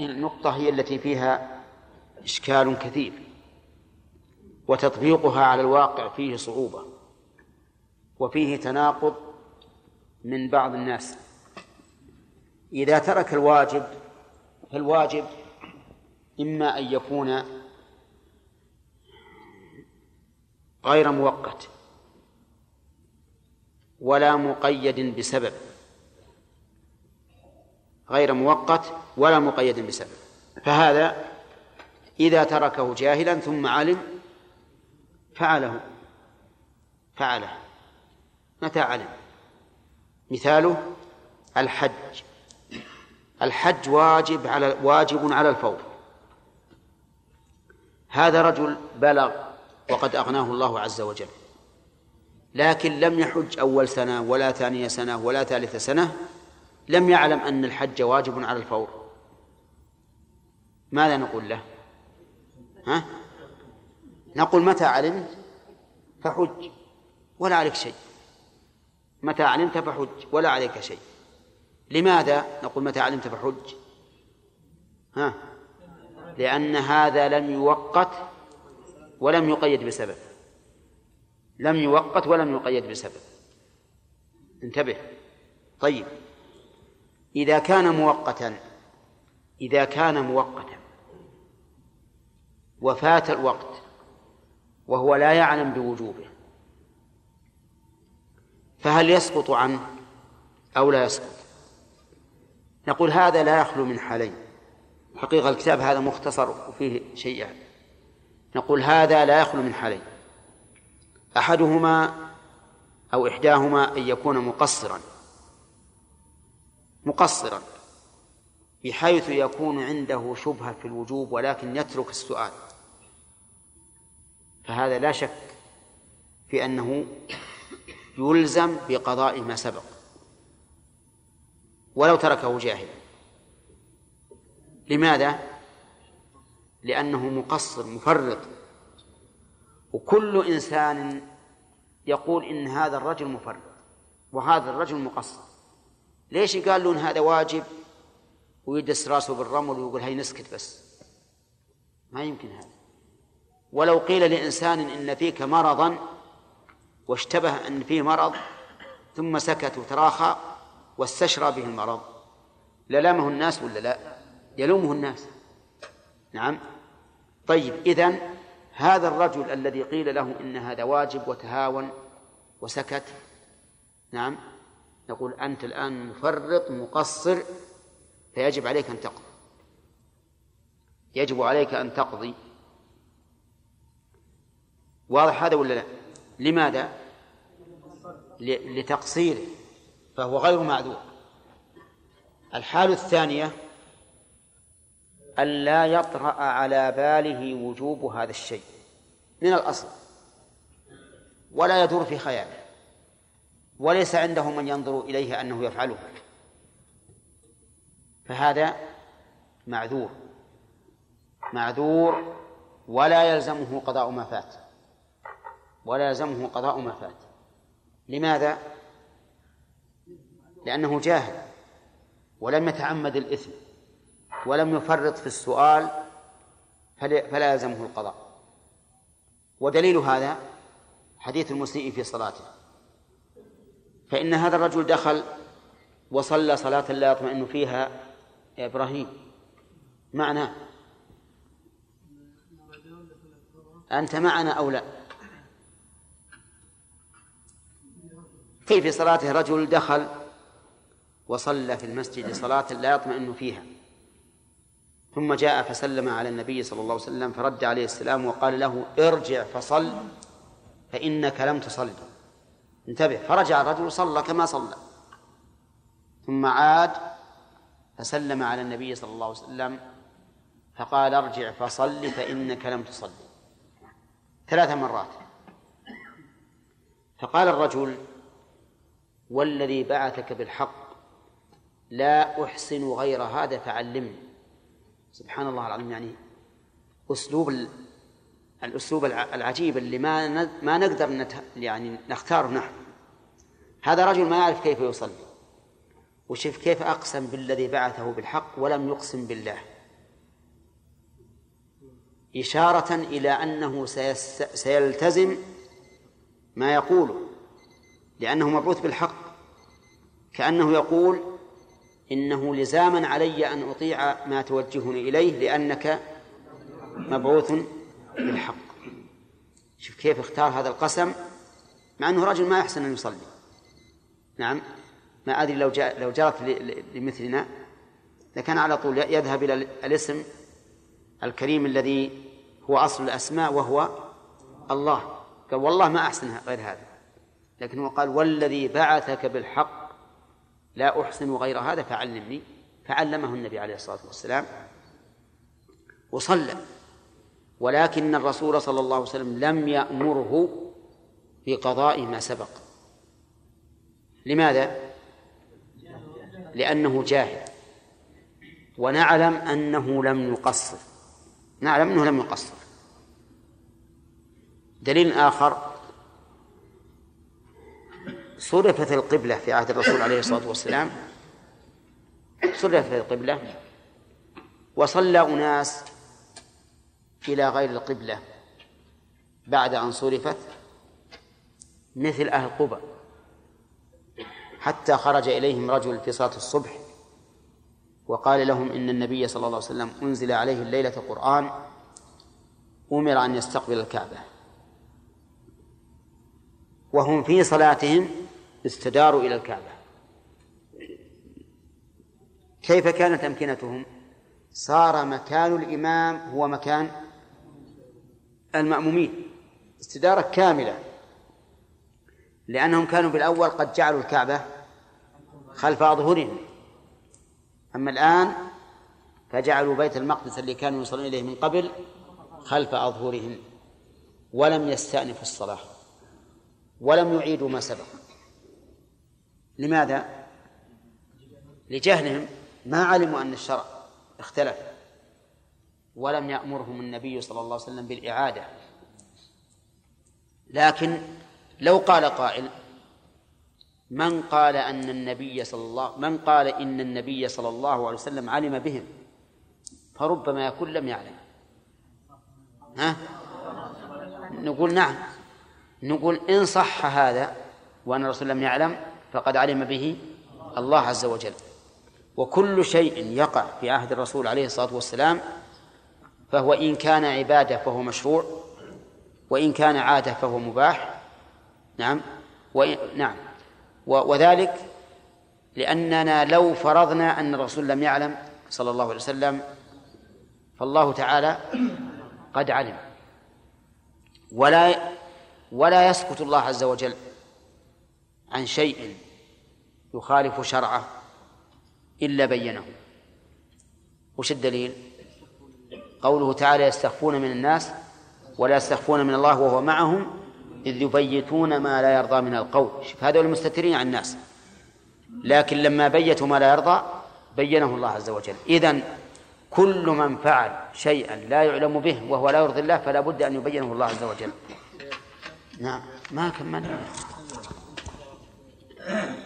النقطة هي التي فيها إشكال كثير وتطبيقها على الواقع فيه صعوبة وفيه تناقض من بعض الناس. إذا ترك الواجب فالواجب إما أن يكون غير مؤقت ولا مقيد بسبب. غير مؤقت ولا مقيد بسبب. فهذا إذا تركه جاهلا ثم علم فعله. فعله. متى علم؟ مثاله الحج. الحج واجب على واجب على الفور. هذا رجل بلغ وقد أغناه الله عز وجل. لكن لم يحج أول سنة ولا ثانية سنة ولا ثالثة سنة لم يعلم أن الحج واجب على الفور. ماذا نقول له؟ ها؟ نقول متى علمت؟ فحج. ولا عليك شيء. متى علمت فحج ولا عليك شيء. لماذا نقول متى علمت فحج؟ ها؟ لأن هذا لم يوقت ولم يقيد بسبب. لم يوقت ولم يقيد بسبب. انتبه. طيب. إذا كان مؤقتا إذا كان مؤقتا وفات الوقت وهو لا يعلم بوجوبه فهل يسقط عنه أو لا يسقط؟ نقول هذا لا يخلو من حالين. حقيقة الكتاب هذا مختصر وفيه شيء يعني. نقول هذا لا يخلو من حالين. أحدهما أو إحداهما أن يكون مقصرا. مقصرا بحيث يكون عنده شبهة في الوجوب ولكن يترك السؤال. فهذا لا شك في أنه يلزم بقضاء ما سبق. ولو تركه جاهلا. لماذا؟ لأنه مقصر مفرط. وكل إنسان يقول إن هذا الرجل مفرط وهذا الرجل مقصر. ليش يقال هذا واجب؟ ويدس راسه بالرمل ويقول هاي نسكت بس. ما يمكن هذا. ولو قيل لإنسان إن فيك مرضا واشتبه أن فيه مرض ثم سكت وتراخى واستشرى به المرض للامه الناس ولا لا؟ يلومه الناس. نعم. طيب إذن هذا الرجل الذي قيل له إن هذا واجب وتهاون وسكت نعم نقول أنت الآن مفرط مقصر فيجب عليك أن تقضي. يجب عليك أن تقضي. واضح هذا ولا لا؟ لماذا؟ لتقصيره فهو غير معذور. الحال الثانية ألا يطرأ على باله وجوب هذا الشيء من الأصل ولا يدور في خياله. وليس عنده من ينظر إليه أنه يفعله. فهذا معذور. معذور ولا يلزمه قضاء ما فات. ولا يلزمه قضاء ما فات. لماذا؟ لأنه جاهل ولم يتعمد الإثم ولم يفرط في السؤال فلا يلزمه القضاء. ودليل هذا حديث المسيء في صلاته. فإن هذا الرجل دخل وصلى صلاة لا يطمئن فيها يا إبراهيم. معناه أنت معنا أو لا؟ كيف في صلاته رجل دخل وصلى في المسجد صلاة لا يطمئن فيها. ثم جاء فسلم على النبي صلى الله عليه وسلم فرد عليه السلام وقال له ارجع فصل فإنك لم تصل. انتبه فرجع الرجل وصلى كما صلى. ثم عاد فسلم على النبي صلى الله عليه وسلم فقال ارجع فصل فإنك لم تصل ثلاث مرات. فقال الرجل والذي بعثك بالحق لا أحسن غير هذا فعلمني. سبحان الله العظيم يعني أسلوب الأسلوب العجيب اللي ما ما نقدر يعني نختاره نحن. هذا رجل ما يعرف كيف يصلي. وشوف كيف أقسم بالذي بعثه بالحق ولم يقسم بالله. إشارة إلى أنه سيلتزم ما يقوله. لأنه مبعوث بالحق. كأنه يقول إنه لزاما علي أن أطيع ما توجهني إليه لأنك مبعوث بالحق. شوف كيف اختار هذا القسم مع أنه رجل ما يحسن أن يصلي. نعم ما أدري لو جاء لو جرت لمثلنا لكان على طول يذهب إلى الاسم الكريم الذي هو أصل الأسماء وهو الله. قال والله ما أحسن غير هذا. لكن هو قال والذي بعثك بالحق لا أحسن غير هذا فعلمني. فعلمه النبي عليه الصلاة والسلام وصلى. ولكن الرسول صلى الله عليه وسلم لم يأمره بقضاء ما سبق. لماذا؟ لأنه جاهل. ونعلم أنه لم يقصر. نعلم أنه لم يقصر. دليل آخر. صرفت القبلة في عهد الرسول عليه الصلاة والسلام. صرفت القبلة. وصلى أناس إلى غير القبلة بعد أن صرفت مثل أهل قبى. حتى خرج إليهم رجل في صلاة الصبح وقال لهم إن النبي صلى الله عليه وسلم أنزل عليه الليلة قرآن أمر أن يستقبل الكعبة. وهم في صلاتهم استداروا إلى الكعبة. كيف كانت أمكنتهم؟ صار مكان الإمام هو مكان المأمومين. استدارة كاملة. لأنهم كانوا بالأول قد جعلوا الكعبة خلف أظهرهم. أما الآن فجعلوا بيت المقدس اللي كانوا يصلون إليه من قبل خلف أظهرهم. ولم يستأنفوا الصلاة. ولم يعيدوا ما سبق. لماذا؟ لجهلهم. ما علموا أن الشرع اختلف. ولم يأمرهم النبي صلى الله عليه وسلم بالإعادة. لكن لو قال قائل من قال أن النبي صلى الله من قال إن النبي صلى الله عليه وسلم علم بهم؟ فربما يكون لم يعلم. ها؟ نقول نعم. نقول إن صح هذا وأن الرسول لم يعلم فقد علم به الله عز وجل. وكل شيء يقع في عهد الرسول عليه الصلاة والسلام فهو إن كان عبادة فهو مشروع وإن كان عادة فهو مباح. نعم. وإن نعم. وذلك لأننا لو فرضنا أن الرسول لم يعلم صلى الله عليه وسلم فالله تعالى قد علم. ولا ولا يسكت الله عز وجل عن شيء يخالف شرعه إلا بينه. وش الدليل؟ قوله تعالى يستخفون من الناس ولا يستخفون من الله وهو معهم إذ يبيتون ما لا يرضى من القول. شوف هذول المستترين عن الناس. لكن لما بيتوا ما لا يرضى بينه الله عز وجل. إذن كل من فعل شيئا لا يعلم به وهو لا يرضي الله فلا بد أن يبينه الله عز وجل. نعم. ما كملنا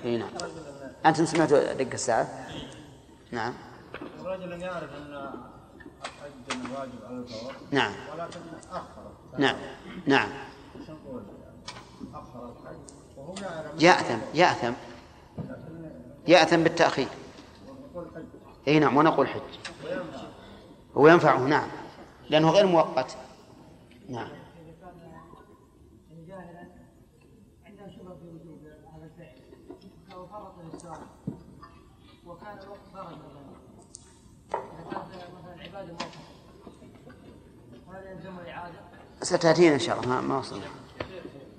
إي نعم. أنتم سمعتوا دق الساعة؟ نعم. رجل يعرف إن نعم. ولكن اخر نعم. نعم. يأثم يأثم. يأثم بالتأخير. إي نعم ونقول حج. وينفعه نعم. لأنه غير مؤقت. نعم جاهلا عنده شبهه في وجود هذا الفعل لو فرط الاسلام وكان الوقت خرج مثلا اذا كانت مثلا العباده موقفه هل يلزم الاعاده؟ ستأتينا إن شاء الله. ما, ما وصلنا.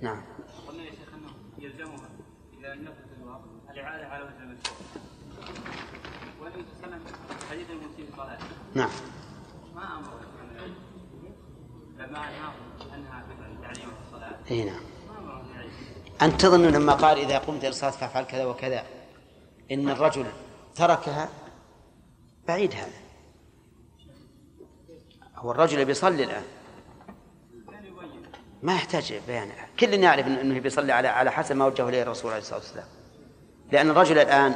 نعم. قلنا يا شيخ إنه يلزمها اذا نفذ الوقت الإعادة على وجه المشروع حديث المسيء نعم. ما لما عن تعليم الصلاه إي نعم. أنت تظن لما قال إذا قمت إلى الصلاة فافعل كذا وكذا إن الرجل تركها بعيد هذا. هو الرجل بيصلي الآن. ما يحتاج بيان. كل يعرف أنه بيصلي على على حسب ما وجهه إليه الرسول عليه الصلاة والسلام. لأن الرجل الآن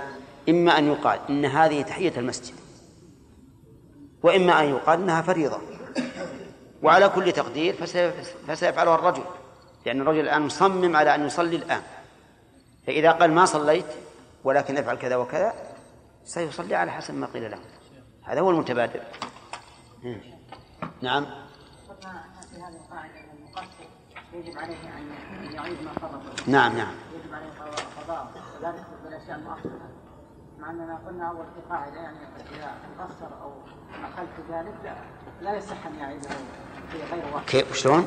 إما أن يقال إن هذه تحية المسجد وإما أن يقال إنها فريضة. وعلى كل تقدير فسيف- فسيفعلها الرجل لأن الرجل الآن مصمم على أن يصلي الآن. فإذا قال ما صليت ولكن افعل كذا وكذا سيصلي على حسب ما قيل له. هذا هو المتبادر. نعم قلنا في هذه القاعدة أن المقصر يجب عليه أن يعيد ما فرط نعم نعم. يجب عليه قضاء. وذلك بالأشياء المؤخرة مع أننا قلنا أول في قاعدة يعني إذا قصر أو أخلت ذلك لا, لا يصح أن يعيده في غير وقت. كيف شلون؟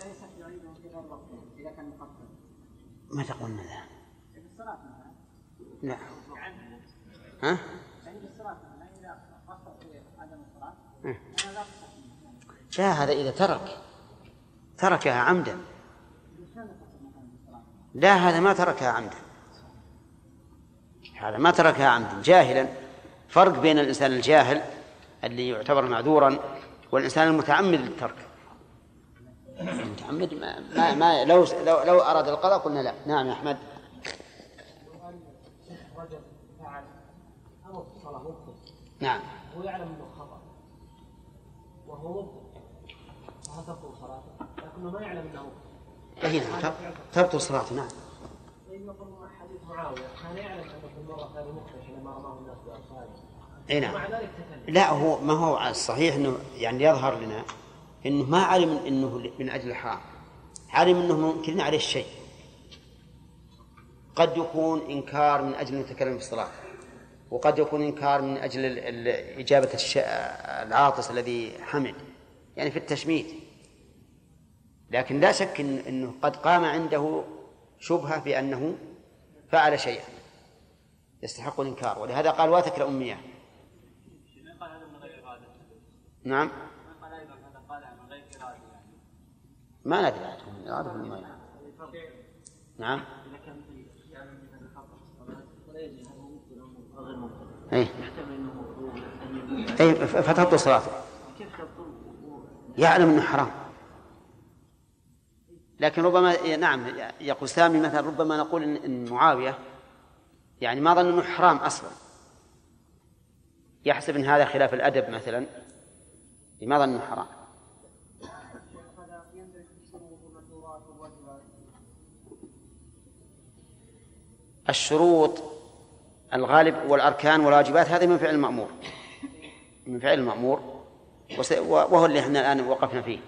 لا يصح يعيده في غير وقت إذا كان مقصر متى قلنا ذا؟ في الصلاة مثلا لا. ها؟ يعني في الصلاة مثلا إذا قصر في عدم مم. أنا لا هذا إذا ترك. تركها عمدا. لا هذا ما تركها عمدا. هذا ما تركها عمدا. جاهلا. فرق بين الإنسان الجاهل اللي يعتبر معذورا والإنسان المتعمد للترك. المتعمد ما, ما, ما لو, لو لو أراد القضاء قلنا لا. نعم يا أحمد. نعم. هو يعلم إنه خطأ. وهو مبطل فهل ما يعلم انه مبطل هنا تبطل صلاته نعم. حديث معاوية كان يعلم أنه رماه الناس اي نعم. لا هو ما هو الصحيح إنه يعني يظهر لنا إنه ما علم إنه من أجل الحرام. علم إنه ممكن عليه الشيء قد يكون إنكار من أجل انه يتكلم في الصلاة. وقد يكون إنكار من أجل إجابة العاطس الذي حمل. يعني في التشميت. لكن لا شك إن- إنه قد قام عنده شبهة بأنه فعل شيئا. يستحق الإنكار. ولهذا قال من من غير إرادة نعم. من من ما ندري عنه من إرادة. نعم. أو غير مبطل أي أي ف- فتبطل صلاته يعلم أنه حرام. لكن ربما نعم يقول سامي مثلا ربما نقول إن معاوية يعني ما ظن أنه حرام أصلا. يحسب أن هذا خلاف الأدب مثلا ما ظن أنه حرام. الشروط الغالب والأركان والواجبات هذه من فعل المأمور. من فعل المأمور وس- وهو اللي إحنا الآن وقفنا فيه.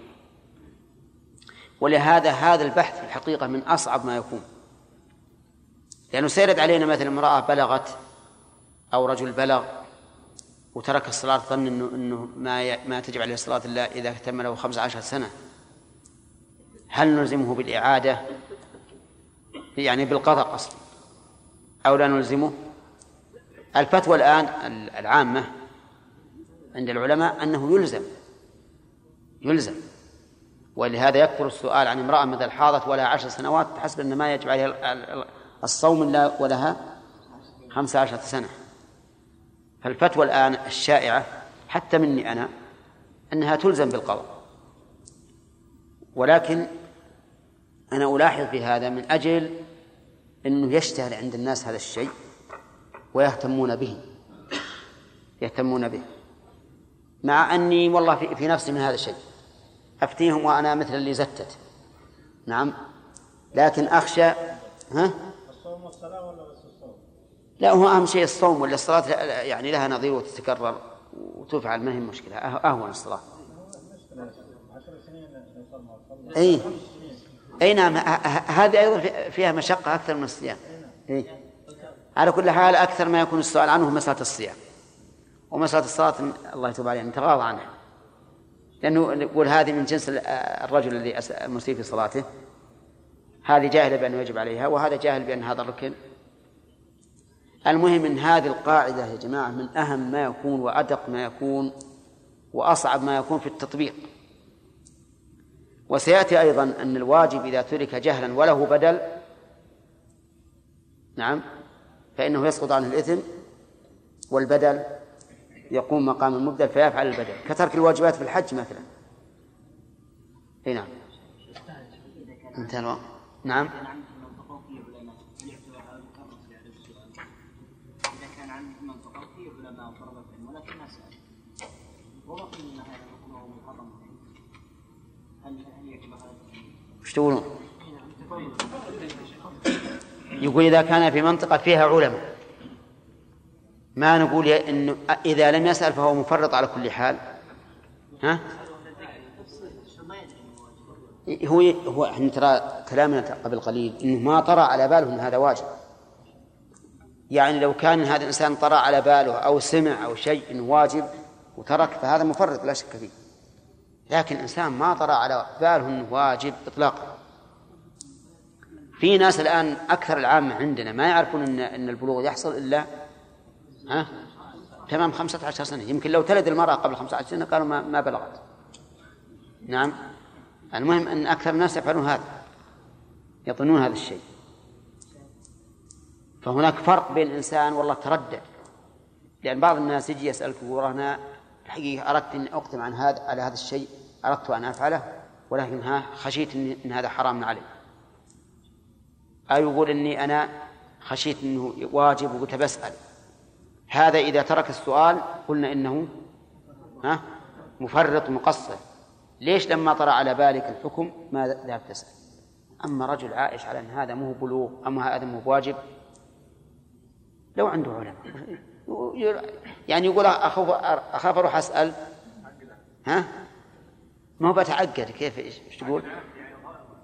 ولهذا هذا البحث في الحقيقة من أصعب ما يكون. لأنه سيرد علينا مثلا امرأة بلغت أو رجل بلغ وترك الصلاة ظن أنه, إنه ما ما تجب عليه الصلاة إلا إذا تم له خمس عشر سنة. هل نلزمه بالإعادة؟ يعني بالقضاء قصدي أو لا نلزمه؟ الفتوى الآن العامة عند العلماء أنه يلزم يلزم. ولهذا يكثر السؤال عن امرأة مثل حاضت ولها عشر سنوات تحسب أن ما يجب عليها ال- ال- الصوم إلا ولها خمس عشرة سنة. فالفتوى الآن الشائعة حتى مني أنا أنها تلزم بالقضاء ولكن أنا ألاحظ في هذا من أجل أنه يشتهر عند الناس هذا الشيء ويهتمون به. يهتمون به. مع أني والله في نفسي من هذا الشيء. أفتيهم وأنا مثل اللي زتت. نعم. لكن أخشى ها؟ الصوم والصلاة ولا بس الصوم؟ لا هو أهم شيء الصوم ولا الصلاة لا- يعني لها نظير وتتكرر وتفعل ما هي مشكلة. أه- أهون الصلاة. أي. أي نعم. ه- ه- هذه أيضا في- فيها مشقة أكثر من الصيام. أي. على كل حال أكثر ما يكون السؤال عنه مسألة الصيام. ومسألة الصلاة الله يتوب عليه نتغاضى عنها. لأنه نقول هذه من جنس ال- الرجل الذي المسيء في صلاته. هذه جاهلة بأنه يجب عليها وهذا جاهل بأن هذا الركن. المهم إن هذه القاعدة يا جماعة من أهم ما يكون وأدق ما يكون وأصعب ما يكون في التطبيق. وسيأتي أيضا أن الواجب إذا ترك جهلا وله بدل نعم فإنه يسقط عنه الإثم والبدل يقوم مقام المبدل فيفعل البدل كترك الواجبات في الحج مثلا. إي نعم. انتهى الوقت. نعم. وش تقولون؟ يقول إذا كان في منطقة فيها علماء. ما نقول إنه إذا لم يسأل فهو مفرط على كل حال. ها؟ هو هو إحنا ترى كلامنا قبل قليل إنه ما طرى على باله إن هذا واجب. يعني لو كان هذا الإنسان طرى على باله أو سمع أو شيء إنه واجب وترك فهذا مفرط لا شك فيه. لكن الإنسان ما طرى على باله إنه واجب اطلاقا. في ناس الآن أكثر العامة عندنا ما يعرفون ان إن البلوغ يحصل إلا ها؟ تمام 15 سنة. يمكن لو تلد المرأة قبل 15 سنة قالوا ما, ما بلغت. نعم. المهم أن أكثر الناس يفعلون هذا يظنون هذا الشيء. فهناك فرق بين الإنسان والله تردد. لأن بعض الناس يجي يسألك يقول أنا الحقيقة أردت أن أقدم عن هذا على هذا الشيء أردت أن أفعله ولكن ها خشيت إن هذا حرام علي. أو يقول إني أنا خشيت أنه واجب وقلت بسأل. هذا إذا ترك السؤال قلنا إنه ها مفرط مقصر. ليش لما طرأ على بالك الحكم ما ذهب تسأل؟ أما رجل عائش على أن هذا مو بلوغ أما هذا مو بواجب لو عنده علم. يعني يقول أخاف أخاف أروح أسأل. ها؟ ما هو بتعقد كيف إيش تقول؟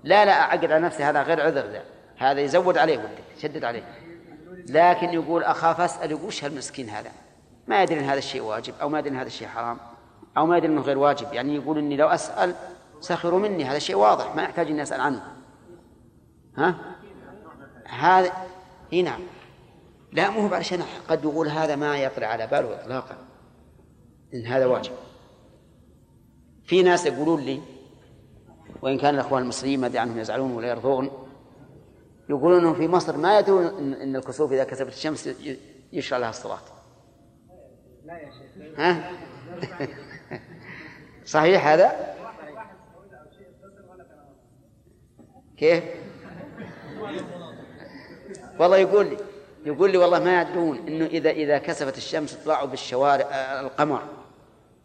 لا لا أعقد على نفسي هذا غير عذر ذا. هذا يزود عليه ولدك يشدد عليه. لكن يقول أخاف أسأل يقول وش هالمسكين هذا؟ ما يدري أن هذا الشيء واجب أو ما يدري أن هذا الشيء حرام أو ما يدري أنه غير واجب. يعني يقول إني لو أسأل سخروا مني هذا شيء واضح ما يحتاج إني أسأل عنه. ها؟ هذا إي نعم. لا مو هو علشان قد يقول هذا ما يطري على باله اطلاقا. إن هذا واجب. في ناس يقولون لي وإن كان الإخوان المصريين ما أدري عنهم يزعلون ولا يرضون يقولون في مصر ما يدرون ان الكسوف إذا كسبت الشمس يشرع لها الصلاه لا يا شيخ. ها؟ صحيح هذا؟ كيف؟ والله يقول لي يقول لي والله ما يدرون إنه اذا إذا كسفت الشمس طلعوا بالشوارع القمر.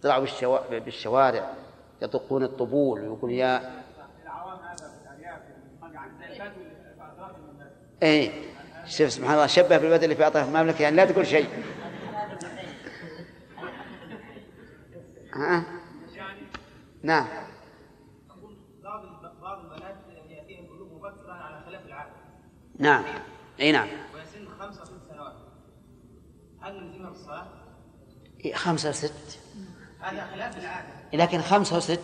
طلعوا بالشوارع, بالشوارع يطقون الطبول ويقول يا إيه. شوف سبحان الله شبه بالبدل اللي في اعطاه المملكه يعني لا تقول شيء. ها؟ نعم. نعم. إي نعم. ويسن خمسة ست سنوات هل نلزمها؟ خمسة ست هذا خلاف العادة لكن خمسة وست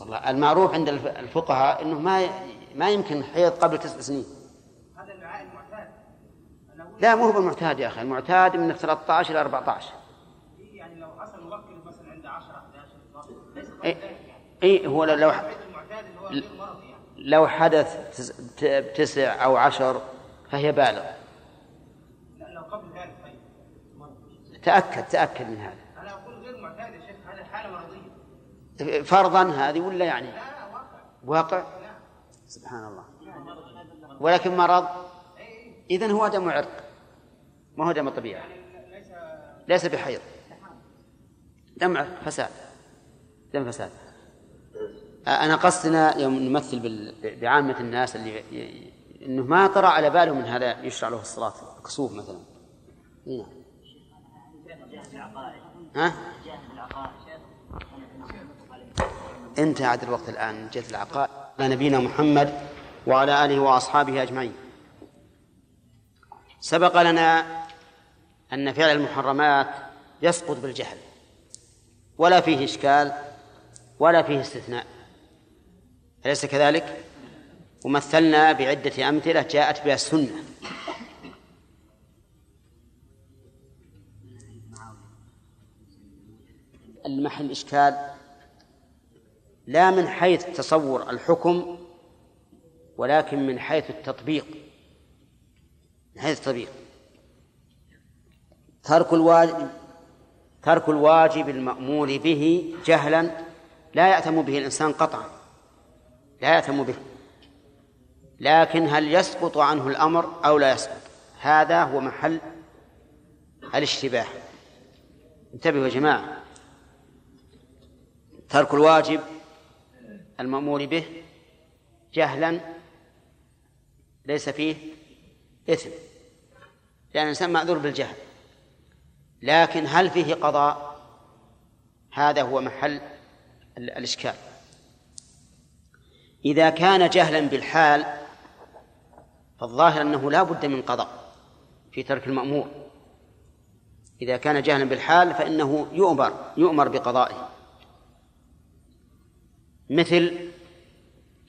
والله المعروف عند الفقهاء إنه ما ما يمكن حيض قبل تسع سنين. لا مو هو بالمعتاد يا أخي المعتاد من 13 إلى 14 يعني لو حصل مبكر مثلا عند 10 11 اي اي هو لو لو حدث تسع أو عشر فهي بالغ لو قبل ذلك طيب. تأكد تأكد من هذا. أنا أقول غير معتاد يا شيخ هذه حالة مرضية. فرضا هذه ولا يعني؟ لا واقع. واقع؟ سبحان الله. ولكن مرض؟ إذن هو دم عرق. ما هو دم طبيعي ليس بحيض. دم عرق فساد. دم فساد. أنا قصدنا يوم نمثل بعامة الناس اللي إنه ما طرى على باله من هذا يشرع له الصلاة. كسوف مثلا. هنا. ها؟ انتهى عاد الوقت الآن. من جهه العقائد. على نبينا محمد وعلى آله وأصحابه أجمعين. سبق لنا أن فعل المحرمات يسقط بالجهل ولا فيه إشكال ولا فيه استثناء. أليس كذلك؟ ومثلنا بعدة أمثلة جاءت بها السنة. المحل إشكال لا من حيث تصور الحكم ولكن من حيث التطبيق. من حيث التطبيق. ترك الواجب ترك الواجب المأمور به جهلا لا يأتم به الإنسان قطعا لا يأتم به. لكن هل يسقط عنه الأمر أو لا يسقط؟ هذا هو محل الاشتباه. انتبهوا يا جماعة. ترك الواجب المأمور به جهلا ليس فيه إثم لأن الإنسان معذور بالجهل. لكن هل فيه قضاء؟ هذا هو محل الإشكال. إذا كان جهلا بالحال فالظاهر أنه لا بد من قضاء في ترك المأمور. إذا كان جهلا بالحال فإنه يؤمر يؤمر بقضائه. مثل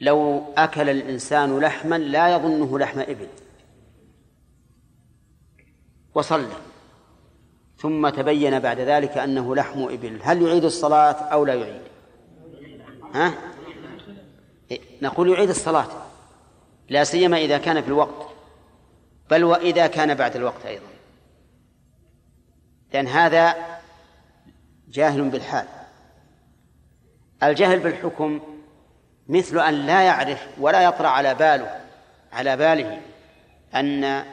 لو أكل الإنسان لحما لا يظنه لحم إبل. وصلى. ثم تبين بعد ذلك أنه لحم إبل. هل يعيد الصلاة أو لا يعيد؟ ها؟ نقول يعيد الصلاة. لا سيما إذا كان في الوقت. بل وإذا كان بعد الوقت أيضا. لأن هذا جاهل بالحال. الجهل بالحكم مثل أن لا يعرف ولا يطرأ على باله على باله أن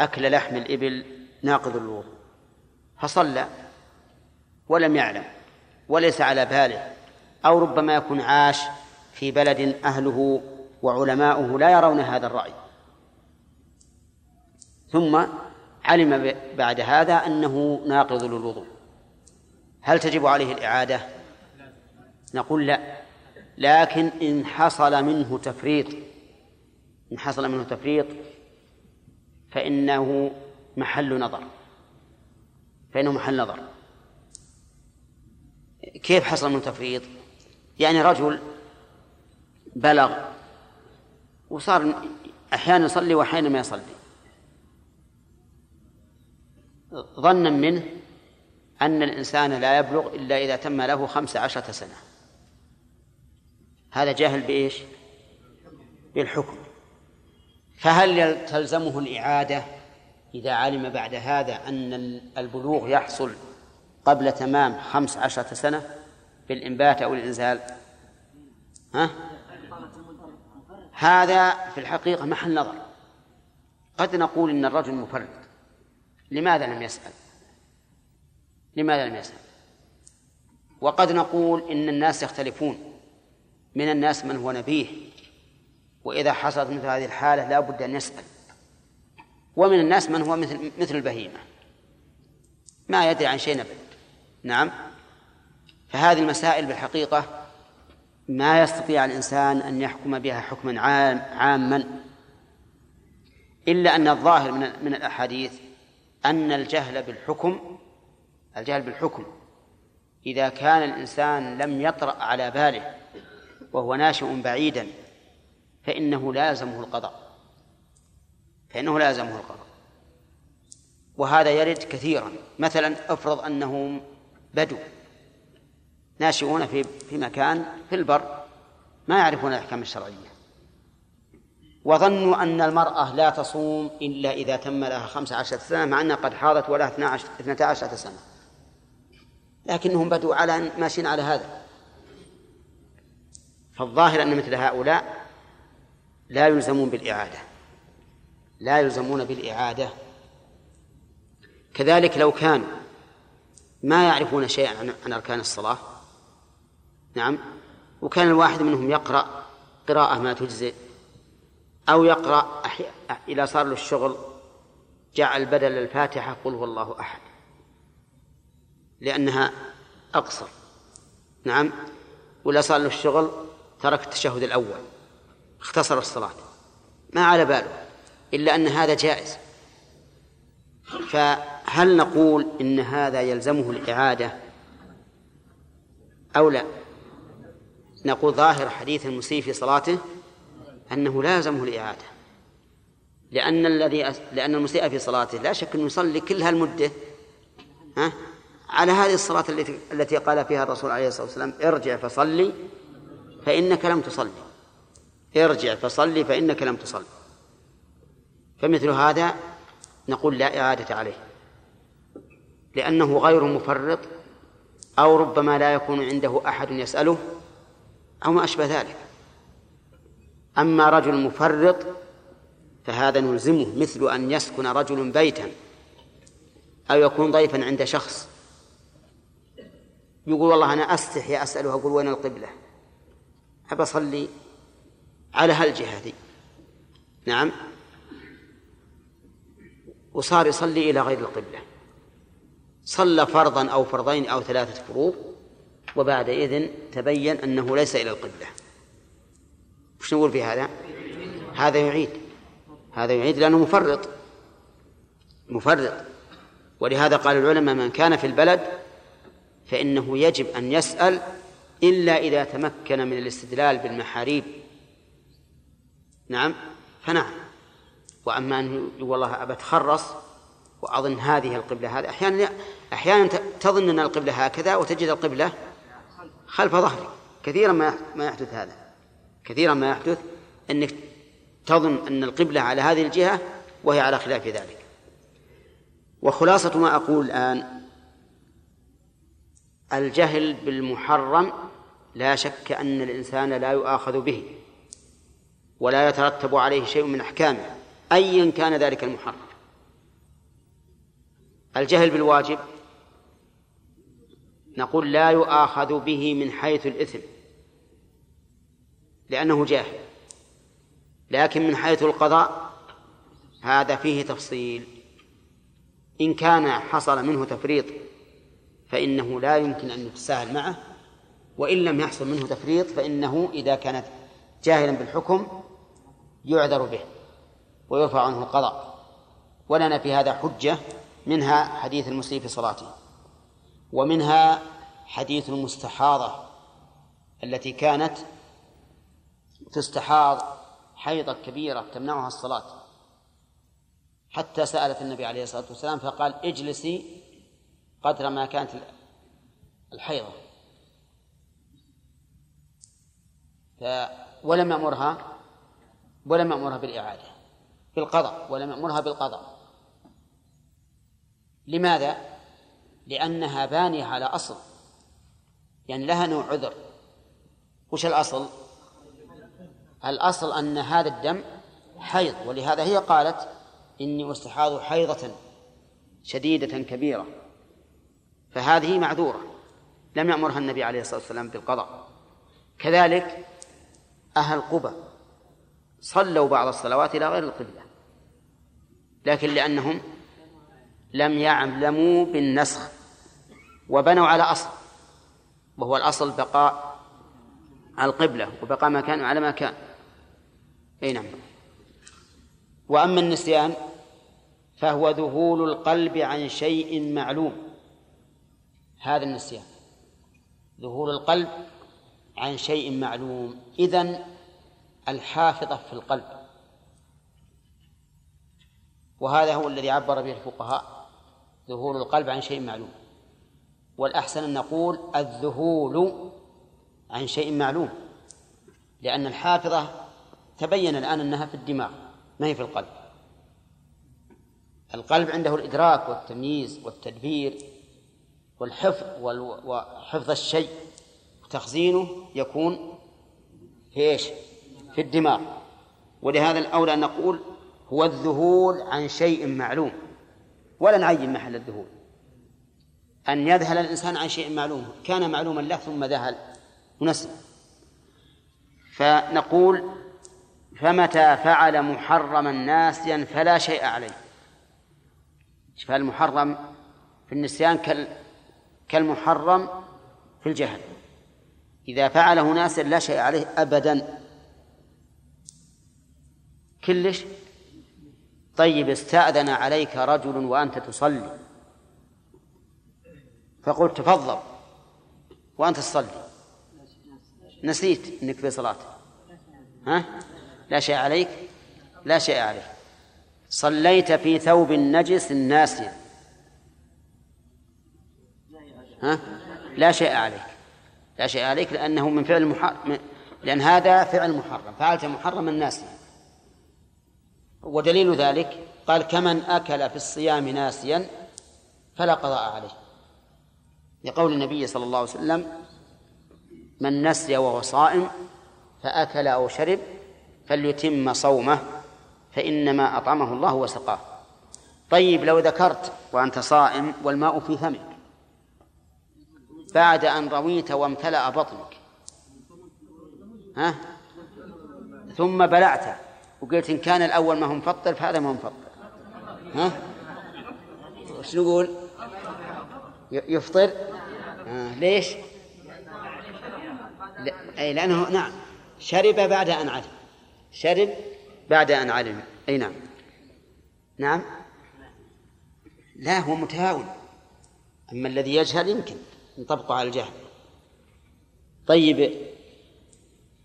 أكل لحم الإبل ناقض الوضوء. فصلى ولم يعلم وليس على باله أو ربما يكون عاش في بلد أهله وعلماؤه لا يرون هذا الرأي. ثم علم بعد هذا أنه ناقض للوضوء. هل تجب عليه الإعادة؟ نقول لا. لكن إن حصل منه تفريط إن حصل منه تفريط فإنه محل نظر. فإنه محل نظر. كيف حصل منه تفريط؟ يعني رجل بلغ وصار أحيانا يصلي وأحيانا ما يصلي. ظنا منه أن الإنسان لا يبلغ إلا إذا تم له خمس عشرة سنة. هذا جاهل بإيش؟ بالحكم. فهل تلزمه الإعادة؟ إذا علم بعد هذا أن البلوغ يحصل قبل تمام خمس عشرة سنة بالإنبات أو الإنزال. ها؟ هذا في الحقيقة محل نظر. قد نقول إن الرجل مفرد. لماذا لم يسأل؟ لماذا لم يسأل؟ وقد نقول إن الناس يختلفون. من الناس من هو نبيه. وإذا حصلت مثل هذه الحالة لا بد أن يسأل. ومن الناس من هو مثل مثل البهيمة. ما يدري عن شيء أبدا نعم. فهذه المسائل بالحقيقة ما يستطيع الإنسان أن يحكم بها حكما عام عاما إلا أن الظاهر من من الأحاديث أن الجهل بالحكم الجهل بالحكم. إذا كان الإنسان لم يطرأ على باله وهو ناشئ بعيدا فإنه لازمه القضاء. فإنه لازمه القضاء. وهذا يرد كثيرا. مثلا افرض أنهم بدو ناشئون في في مكان في البر ما يعرفون الأحكام الشرعية. وظنوا أن المرأة لا تصوم إلا إذا تم لها خمس عشرة سنة مع أنها قد حاضت ولها اثنتا عشرة سنة. لكنهم بدوا على ماشيين على هذا. فالظاهر أن مثل هؤلاء لا يلزمون بالإعادة. لا يلزمون بالإعادة. كذلك لو كانوا ما يعرفون شيئا عن أركان الصلاة نعم وكان الواحد منهم يقرأ قراءة ما تجزئ أو يقرأ إذا صار له الشغل جعل بدل الفاتحة قل هو الله أحد لأنها أقصر. نعم ولا صار له الشغل ترك التشهد الأول اختصر الصلاة ما على باله. إلا أن هذا جائز. فهل نقول إن هذا يلزمه الإعادة أو لا؟ نقول ظاهر حديث المسيء في صلاته أنه لازمه الإعادة. لأن الذي لأن المسيء في صلاته لا شك أنه يصلي كل هالمدة ها؟ على هذه الصلاة التي التي قال فيها الرسول عليه الصلاة والسلام ارجع فصلي فإنك لم تصلي. ارجع فصلي فإنك لم تصلي. فمثل هذا نقول لا إعادة عليه لأنه غير مفرط أو ربما لا يكون عنده أحد يسأله أو ما أشبه ذلك. أما رجل مفرط فهذا نلزمه مثل أن يسكن رجل بيتا أو يكون ضيفا عند شخص يقول والله أنا أستحي أسأله أقول وين القبلة؟ أبى أصلي على هالجهة دي. نعم؟ وصار يصلي إلى غير القبلة. صلى فرضا أو فرضين أو ثلاثة فروض وبعد إذن تبين أنه ليس إلى القبلة. وش نقول في هذا؟ هذا يعيد. هذا يعيد لأنه مفرط. مفرط. ولهذا قال العلماء من كان في البلد فإنه يجب أن يسأل إلا إذا تمكن من الاستدلال بالمحاريب. نعم؟ فنعم. وأما أن والله أبى أتخرص وأظن هذه القبلة هذا أحيانا أحيانا تظن أن القبلة هكذا وتجد القبلة خلف ظهرك كثيرا ما ما يحدث هذا. كثيرا ما يحدث أنك تظن أن القبلة على هذه الجهة وهي على خلاف ذلك. وخلاصة ما أقول الآن الجهل بالمحرم لا شك أن الإنسان لا يؤاخذ به ولا يترتب عليه شيء من أحكامه. أيا كان ذلك المحرم. الجهل بالواجب نقول لا يؤاخذ به من حيث الإثم لأنه جاهل. لكن من حيث القضاء هذا فيه تفصيل. إن كان حصل منه تفريط فإنه لا يمكن أن يتساهل معه وإن لم يحصل منه تفريط فإنه إذا كانت جاهلا بالحكم يعذر به. ويرفع عنه القضاء. ولنا في هذا حجة منها حديث المسيء في صلاته ومنها حديث المستحاضة التي كانت تستحاض حيضة كبيرة تمنعها الصلاة. حتى سألت النبي عليه الصلاة والسلام فقال اجلسي قدر ما كانت الحيضة. ولم يأمرها ولم يأمرها بالإعادة. بالقضاء ولم يأمرها بالقضاء. لماذا؟ لأنها بانية على أصل. يعني لها نوع عذر. وش الأصل؟ الأصل أن هذا الدم حيض ولهذا هي قالت إني أستحاض حيضة شديدة كبيرة. فهذه معذورة. لم يأمرها النبي عليه الصلاة والسلام بالقضاء. كذلك أهل قبى صلوا بعض الصلوات إلى غير القبلة. لكن لأنهم لم يعلموا بالنسخ وبنوا على أصل وهو الأصل بقاء القبلة وبقاء ما كان على ما كان أي نعم. وأما النسيان فهو ذهول القلب عن شيء معلوم. هذا النسيان. ذهول القلب عن شيء معلوم. إذن الحافظة في القلب. وهذا هو الذي عبر به الفقهاء. ذهول القلب عن شيء معلوم. والأحسن أن نقول الذهول عن شيء معلوم. لأن الحافظة تبين الآن أنها في الدماغ ما هي في القلب. القلب عنده الإدراك والتمييز والتدبير والحفظ وحفظ الشيء. وتخزينه يكون في إيش؟ في الدماغ. ولهذا الأولى أن نقول هو الذهول عن شيء معلوم. ولا نعين محل الذهول. أن يذهل الإنسان عن شيء معلوم. كان معلوما له ثم ذهل. ونسي فنقول فمتى فعل محرما ناسيا فلا شيء عليه. فالمحرم في النسيان كالمحرم في الجهل. إذا فعله ناسيا لا شيء عليه أبدا. كلش؟ طيب استأذن عليك رجل وأنت تصلي. فقلت تفضل. وأنت تصلي. نسيت أنك في صلاة. ها؟ لا شيء عليك؟ لا شيء عليك. صليت في ثوب نجس ناسيا ها؟ لا شيء عليك. لا شيء عليك لأنه من فعل محرم لأن هذا فعل محرم. فعلت محرما ناسيا. ودليل ذلك قال كمن أكل في الصيام ناسيا فلا قضاء عليه. لقول النبي صلى الله عليه وسلم من نسي وهو صائم فأكل أو شرب فليتم صومه فإنما أطعمه الله وسقاه. طيب لو ذكرت وأنت صائم والماء في فمك بعد أن رويت وامتلأ بطنك ها؟ ثم بلعته وقلت إن كان الأول ما هو مفطر فهذا ما هو مفطر. ها؟ وش نقول؟ يفطر؟ آه. ليش؟ لا. أي لأنه نعم. شرب بعد أن علم. شرب بعد أن علم. أي نعم. نعم؟ لا هو متهاون. أما الذي يجهل يمكن. نطبقه على الجهل. طيب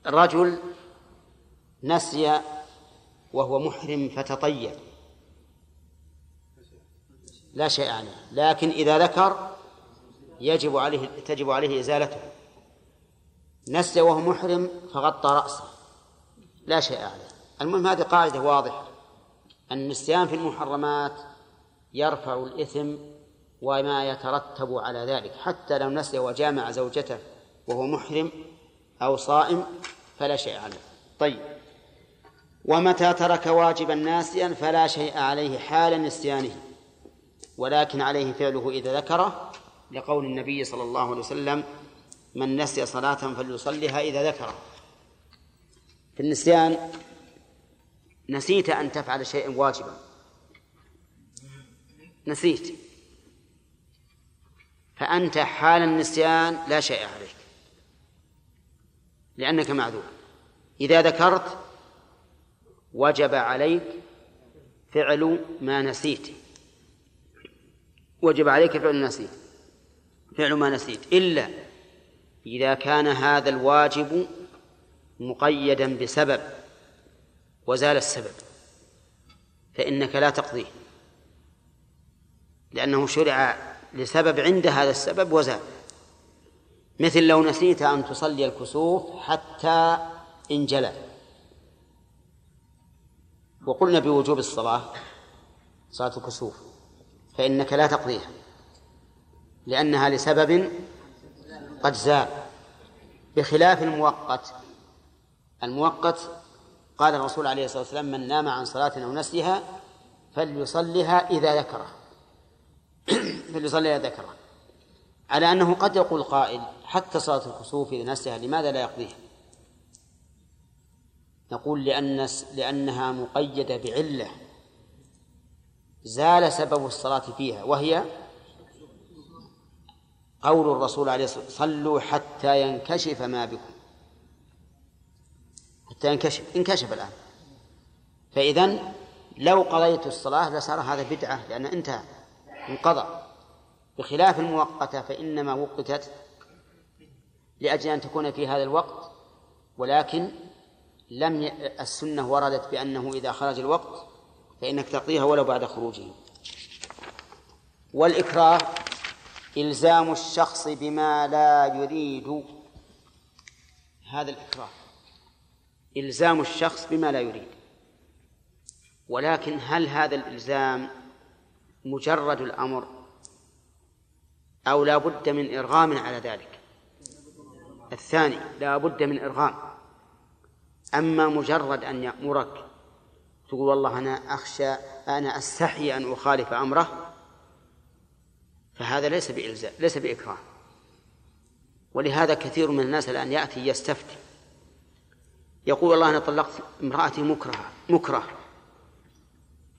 رجل نسي وهو محرم فتطيب لا شيء عليه. لكن إذا ذكر يجب عليه تجب عليه إزالته. نسي وهو محرم فغطى رأسه. لا شيء عليه. المهم هذه قاعدة واضحة. النسيان في المحرمات يرفع الإثم وما يترتب على ذلك. حتى لو نسي وجامع زوجته وهو محرم أو صائم فلا شيء عليه. طيب. ومتى ترك واجبا ناسيا فلا شيء عليه حال نسيانه؟ ولكن عليه فعله إذا ذكره لقول النبي صلى الله عليه وسلم من نسي صلاة فليصلها إذا ذكره. في النسيان نسيت أن تفعل شيئا واجبا. نسيت. فأنت حال النسيان لا شيء عليك لأنك معذور. إذا ذكرت وجب عليك فعل ما نسيت. وجب عليك فعل ما نسيت. فعل ما نسيت. إلا إذا كان هذا الواجب مقيدا بسبب وزال السبب فإنك لا تقضيه. لأنه شرع لسبب عند هذا السبب وزال. مثل لو نسيت أن تصلي الكسوف حتى انجلى. وقلنا بوجوب الصلاة صلاة الكسوف فإنك لا تقضيها لأنها لسبب قد زال بخلاف المؤقت. المؤقت قال الرسول عليه الصلاة والسلام من نام عن صلاة أو نسيها فليصلها إذا ذكره. فليصلي إذا ذكره. على أنه قد يقول قائل حتى صلاة الكسوف إذا نسيها لماذا لا يقضيها؟ نقول لأن لأنها مقيدة بعلة. زال سبب الصلاة فيها وهي قول الرسول عليه الصلاة والسلام صلوا حتى ينكشف ما بكم. حتى ينكشف انكشف الآن. فإذا لو قضيت الصلاة لصار هذا بدعة لأن انتهى انقضى. بخلاف المؤقتة فإنما وقتت لأجل أن تكون في هذا الوقت ولكن لم ي... السنة وردت بأنه إذا خرج الوقت فإنك تقضيها ولو بعد خروجه. والإكراه إلزام الشخص بما لا يريد. هذا الإكراه. إلزام الشخص بما لا يريد. ولكن هل هذا الإلزام مجرد الأمر أو لا بد من إرغام على ذلك؟ الثاني لا بد من إرغام. أما مجرد أن يأمرك تقول والله أنا أخشى أنا أستحي أن أخالف أمره فهذا ليس بإلزام ليس بإكراه ولهذا كثير من الناس الآن يأتي يستفتي يقول والله أنا طلقت امرأتي مكره مكره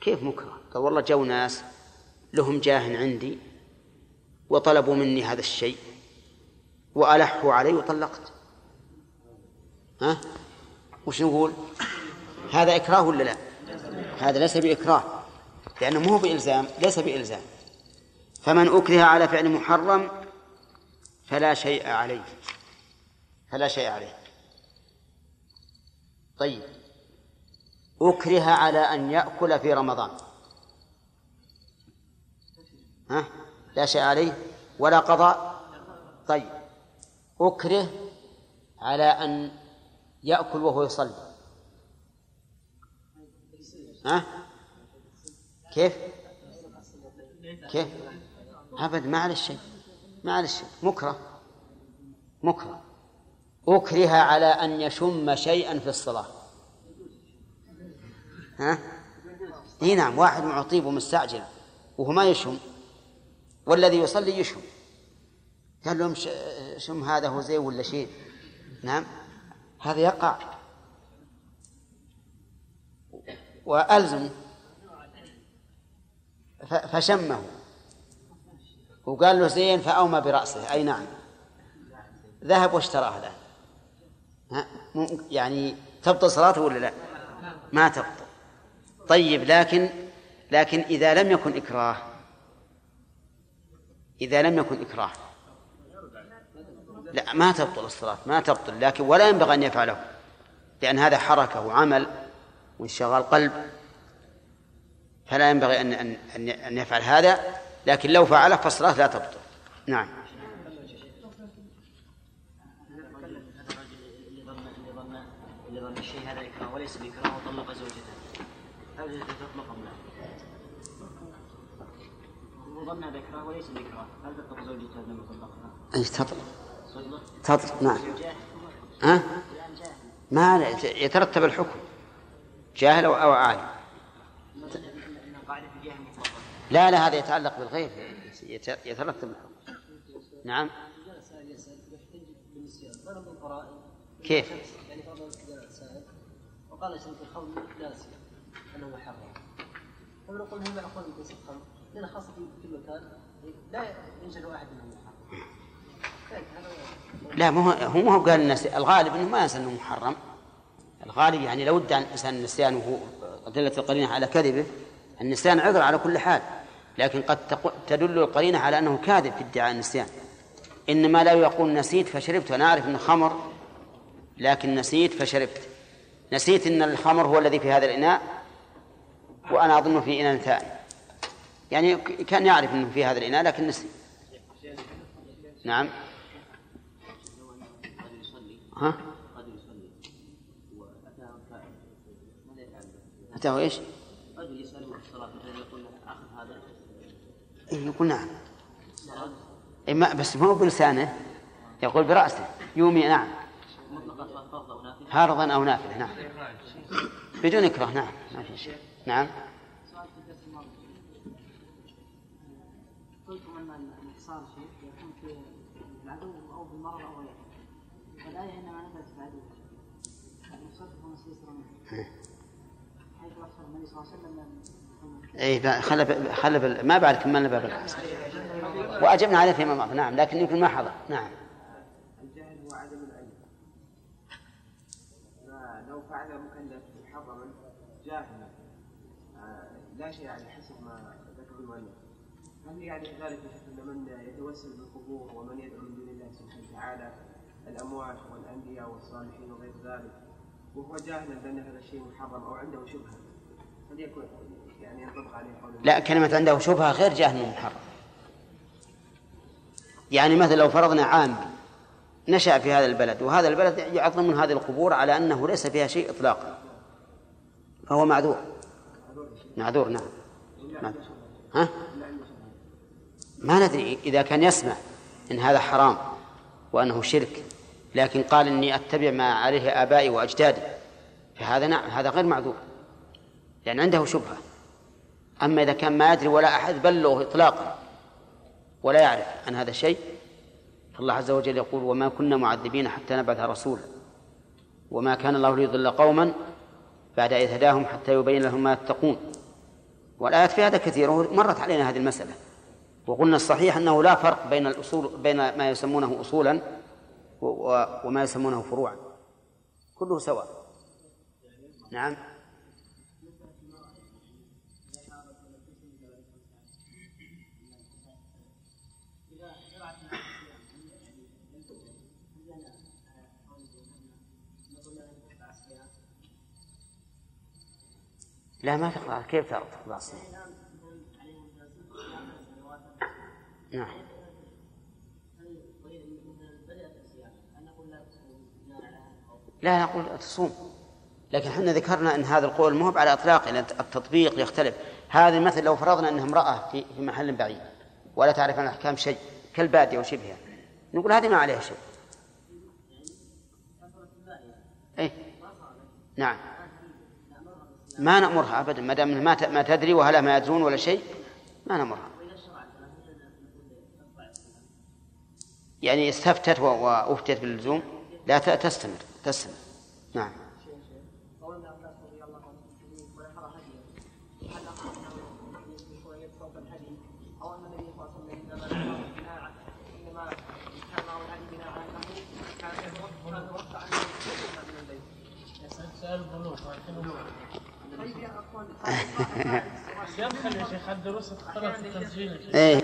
كيف مكره؟ قال والله جو ناس لهم جاه عندي وطلبوا مني هذا الشيء وألحوا علي وطلقت ها؟ وش نقول؟ هذا إكراه ولا لا؟ هذا ليس بإكراه لأنه مو بإلزام ليس بإلزام. فمن أكره على فعل محرم فلا شيء عليه. فلا شيء عليه. طيب. أكره على أن يأكل في رمضان. ها؟ لا شيء عليه ولا قضاء. طيب. أكره على أن يأكل وهو يصلي. ها؟ كيف؟ كيف؟ أبد ما على الشيء ما على الشيء مكره. مكره. أكره على أن يشم شيئا في الصلاة. ها؟ إي نعم واحد معطيب ومستعجل وهو ما يشم والذي يصلي يشم. قال لهم شم هذا هو زين ولا شيء؟ نعم. هذا يقع. وألزم. فشمه. وقال له زين فأومى برأسه. أي نعم. ذهب واشتراه مم- يعني تبطل صلاته ولا لا؟ ما تبطل. طيب لكن لكن إذا لم يكن إكراه إذا لم يكن إكراه لا ما تبطل الصلاة ما تبطل لكن ولا ينبغي أن يفعله لأن هذا حركة وعمل وانشغال قلب فلا ينبغي أن أن أن أن يفعل هذا لكن لو فعله فالصلاة لا تبطل نعم الشيء هذا إكراه وليس بإكراه وطلق زوجته هل زوجته تطلق أم لا؟ وظنها بإكراه وليس بإكراه هل تطلق زوجته لما طلقها؟ أي تطلق تطلق نعم. ها؟ جاهل ما يترتب الحكم. جاهل أو أو عالم. لا لا هذا يتعلق بالغيب. يت- يترتب الحكم. نعم. كيف؟ يعني سائل وقال يشرب الخمر ناسيا انه محرم فنقول هل معقول ان يصير خمر؟ لأن خاصه في كل مكان لا ينشد واحد منهم محرم لا ما هو ما هو قال الناس الغالب إنه ما ينسى إنه محرم. الغالب يعني لو ادعى الانسان النسيان وهو أدلة القرينة على كذبه النسيان عذر على كل حال. لكن قد تدل القرينة على إنه كاذب في ادعاء النسيان إنما لا يقول نسيت فشربت. أنا أعرف انه خمر لكن نسيت فشربت. نسيت إن الخمر هو الذي في هذا الإناء وأنا اظنه في إناء ثاني. يعني كان يعرف إنه في هذا الإناء لكن نسي. نعم. ها؟ أتاه إيش؟ يسأله الصلاة مثلا يقول له أخذ هذا يقول نعم. إيه ما بس ما هو بلسانه يقول برأسه. يومي نعم. مطلقة فرض أو نافلة أو نعم. بدون إكراه نعم. ما في شيء. نعم. قلتم ان الانتصار شيء يكون في العدو أو بالمرض أو غيره. انما نزلت في العدو يعني صدق مستيسر منه حيث أخبر النبي صلى الله عليه وسلم من إيه خلف خلف ما بعد كملنا باب الحسن وأجبنا عليه فيما مضى. نعم لكن يمكن ما حضر. نعم. الجهل هو عدم العلم فلو فعل مكلف محرما جاهلا. آه، لا شيء على حسب ما ذكر المؤلف هل يعني ذلك ان من يتوسل بالقبور ومن يدعو من دون الله سبحانه وتعالى. الأموات والأنبياء والصالحين وغير ذلك وهو جاهلا بأن هذا الشيء محرم أو عنده شبهة. هل يكون يعني ينطبق عليه قول لا كلمة عنده شبهة غير جاهل محرم. يعني مثلا لو فرضنا عام نشأ في هذا البلد وهذا البلد يعظمون هذه القبور على أنه ليس فيها شيء إطلاقا فهو معذور. معذور نعم. نعم. ها؟ ما ندري إذا كان يسمع إن هذا حرام وأنه شرك. لكن قال إني أتبع ما عليه آبائي وأجدادي. فهذا نعم هذا غير معذور. لأن عنده شبهة. أما إذا كان ما يدري ولا أحد بلغه إطلاقا ولا يعرف عن هذا الشيء فالله عز وجل يقول وما كنا معذبين حتى نبعث رسولا. وما كان الله ليضل قوما بعد إذ هداهم حتى يبين لهم ما يتقون. والآيات في هذا كثير مرت علينا هذه المسألة. وقلنا الصحيح أنه لا فرق بين الأصول بين ما يسمونه أصولا وما يسمونه فروعا. كله سواء. نعم. لا ما تقرأ. كيف تقرأ؟ الصيام نعم. لا نقول تصوم لكن إحنا ذكرنا إن هذا القول مو على اطلاقه لأن التطبيق يختلف. هذه مثل لو فرضنا إنها امرأة في في محل بعيد ولا تعرف عن الأحكام شيء كالبادية وشبهها. نقول هذه ما عليها شيء. اي نعم. ما نأمرها أبدا ما دام ما ما تدري وهلا ما يدرون ولا شيء ما نأمرها. يعني استفتت وأفتت باللزوم لا تستمر. تستمر نعم. يدخل يا شيخ الدروس التسجيل. إيه.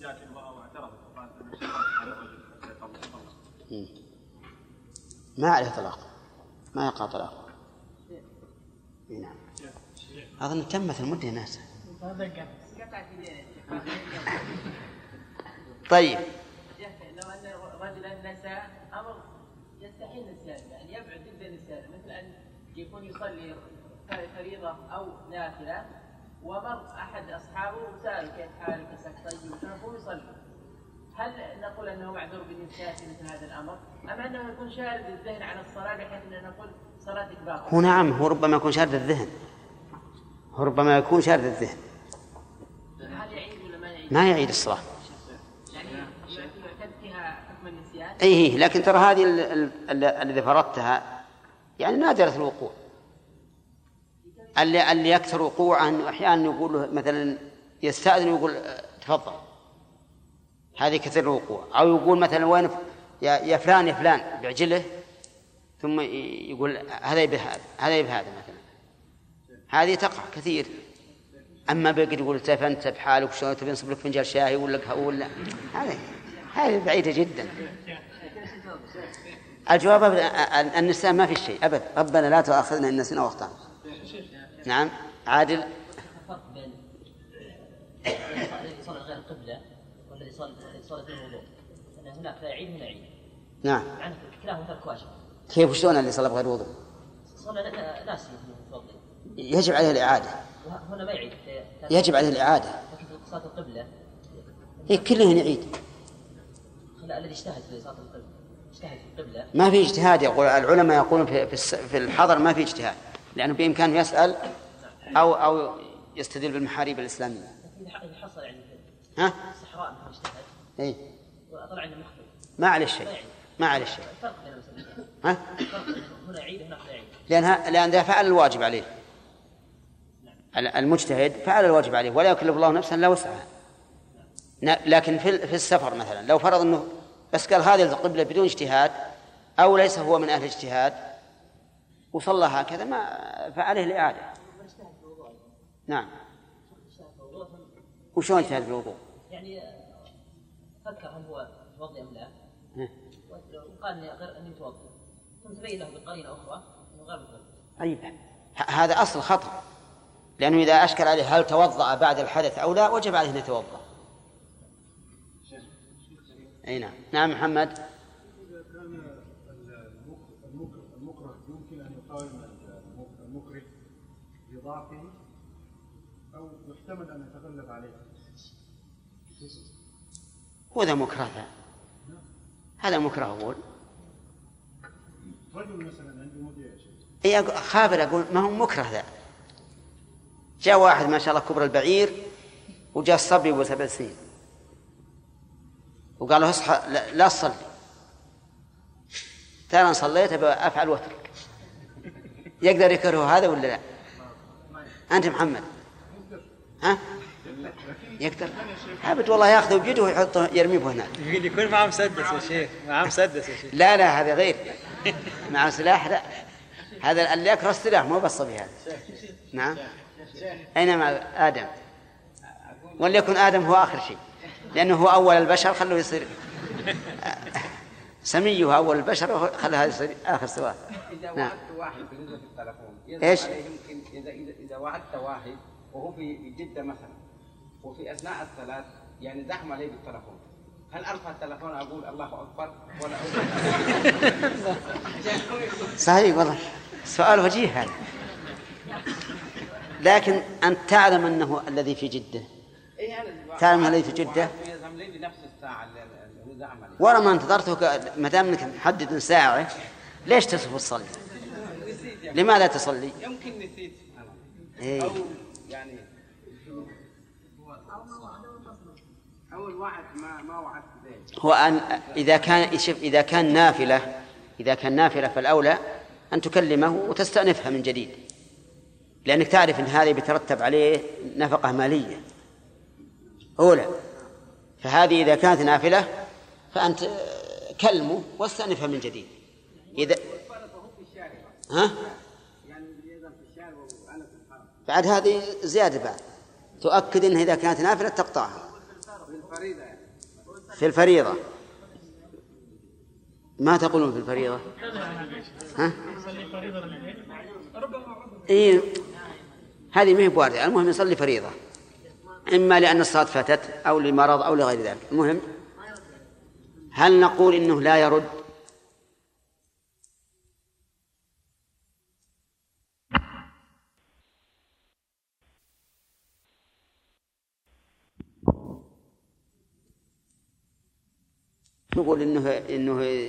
جاءت واعترضت وقالت على وجهي حتى يطلق مم. ما عليه طلاق. ما يقع طلاق. نعم. أظن تمت المدة يا ناس. طيب. لو ان رجلا نسى أمر يستحيل نسيانه يعني يبعد جدا نسيانه مثل ان يكون يصلي فريضه أو نافله ومر احد اصحابه وساله كيف حالك طيب وهو يصلي هل نقول أنه معذور بالنسيان في مثل هذا الأمر؟ أم أنه يكون شارد الذهن على الصلاة بحيث أن نقول صلاتك باطله هو نعم هو ربما يكون شارد الذهن. هو ربما يكون شارد الذهن. هل يعيد ولا ما يعيد؟ ما يعيد الصلاة. يعني يعتد فيها حكم النسيان؟ اي إيه لكن ترى هذه ال- ال- ال- الذي فرضتها يعني نادرة الوقوع. اللي اللي يكثر وقوعه انه أحيانا يقول مثلا يستأذن ويقول تفضل. هذه كثير الوقوع. أو يقول مثلا وين يا يا فلان يا فلان بعجله ثم يقول هذا يبي هذا هذا يبي هذا مثلا. هذه تقع كثير. أما بقى يقول أنت بحالك وشلون تبي نصب لك فنجان شاي ولا قهوة ولا؟ هذه هذه بعيدة جدا. الجواب أبدا ال- النساء ما في شيء ابدا. ربنا لا تؤاخذنا إن نسينا وأخطأنا. نعم عادل. يصلي والذي يصلي الوضوء أن هناك لا يعيد هنا يعيد نعم كلاهما ترك واجب. كيف؟ شلون اللي صلى بغير وضوء؟ صلى نا- ناسي يجب عليه الإعادة. هنا ما يعيد. يجب عليه الإعادة. لكن في صلاة القبلة. هي كلهن يعيد الذي اجتهد في صلاة القبلة. اجتهد في القبلة. ما في اجتهاد يقول العلماء يقولون في في الحضر ما في اجتهاد. لأنه بامكانه يسأل أو أو يستدل بالمحاريب الإسلامية. حصل يعني ها؟ اجتهد اي وطلع عنده مخطئ ما عليه شيء. ما عليه شيء. الفرق بين المسألتين ها؟ هنا يعيد وهناك لا يعيد لأن إذا فعل الواجب عليه. ال- المجتهد فعل الواجب عليه ولا يكلف الله نفسا لا وسعها. لكن في في السفر مثلا لو فرض إنه بس قال هذه القبلة بدون اجتهاد أو ليس هو من أهل الاجتهاد وصلى هكذا ما فعليه الإعادة. نعم. وشلون اجتهد في الوضوء؟ يعني فكر هل هو متوضئ أم لا. وقال اني غير أني متوضئ. ثم تبين له بقرينة أخرى إنه غير متوضئ. طيب. هذا أصل خطأ. لأنه إذا أشكل عليه هل توضأ بعد الحدث أو لا وجب عليه أن يتوضأ. أي نعم. نعم محمد. إذا كان المك- المك- المكره يمكن أن يقاوم المك- المكره بضعفه أو يحتمل أن يتغلب عليه. هو ذا مكره. ذا هذا مكره أقول. رجل مثلا عنده أقول- خابر أقول ما هو مكره ذا. جاء واحد ما شاء الله كبر البعير وجاء الصبي ابو سبع سنين. وقال له اصحى لا, تصلي. ترى ان صليت أفعل وترك. يقدر يكره هذا ولا لا؟ أنت محمد. ها؟ يقدر. ابد والله ياخذه بيده ويحطه يرميه هناك يكون معه مسدس يا شيخ معه مسدس يا شيخ. لا لا هذا غير. مع سلاح لا. هذا اللي يكره السلاح مو بس الصبي هذا نعم. أين مع آدم؟ وليكن آدم هو آخر شيء. لأنه هو أول البشر خلوه يصير. سمي هو أول البشر خلى هذا يصير آخر سواء. إذا نعم. وعدت واحد بالنسبة في التلفون يزعل إيش؟ عليه يمكن إذا إذا إذا وعدت واحد وهو في في جدة مثلا وفي أثناء الصلاة يعني زحمة عليه بالتلفون. هل أرفع التلفون أقول الله أكبر ولا أقول صحيح والله. سؤال وجيه هذا. لكن أنت تعلم أنه الذي في جدة. إيه تعلم الذي في عليه. ورا ما انتظرتك ما دام إنك محدد ساعة ليش تصف تصلي؟ يعني. لماذا تصلي؟ يمكن نسيت. أنا. إيه. أو يعني أو الوعد ما ما هو أن إذا كان شوف إذا كان نافلة إذا كان نافلة فالأولى أن تكلمه وتستأنفها من جديد. لأنك تعرف أن هذا بيترتب عليه نفقة مالية. أولى. فهذه إذا كانت نافلة فأنت كلمه واستأنفها من جديد. إذا ها؟ بعد هذه زيادة بعد. تؤكد أنها إذا كانت نافلة تقطعها. في الفريضة. ما تقولون في الفريضة؟ ها؟ إيه. هذه ما هي بواردة. المهم يصلي فريضة. إما لأن الصلاة فاتت أو لمرض أو لغير ذلك. المهم هل نقول إنه لا يرد؟ نقول انه إنه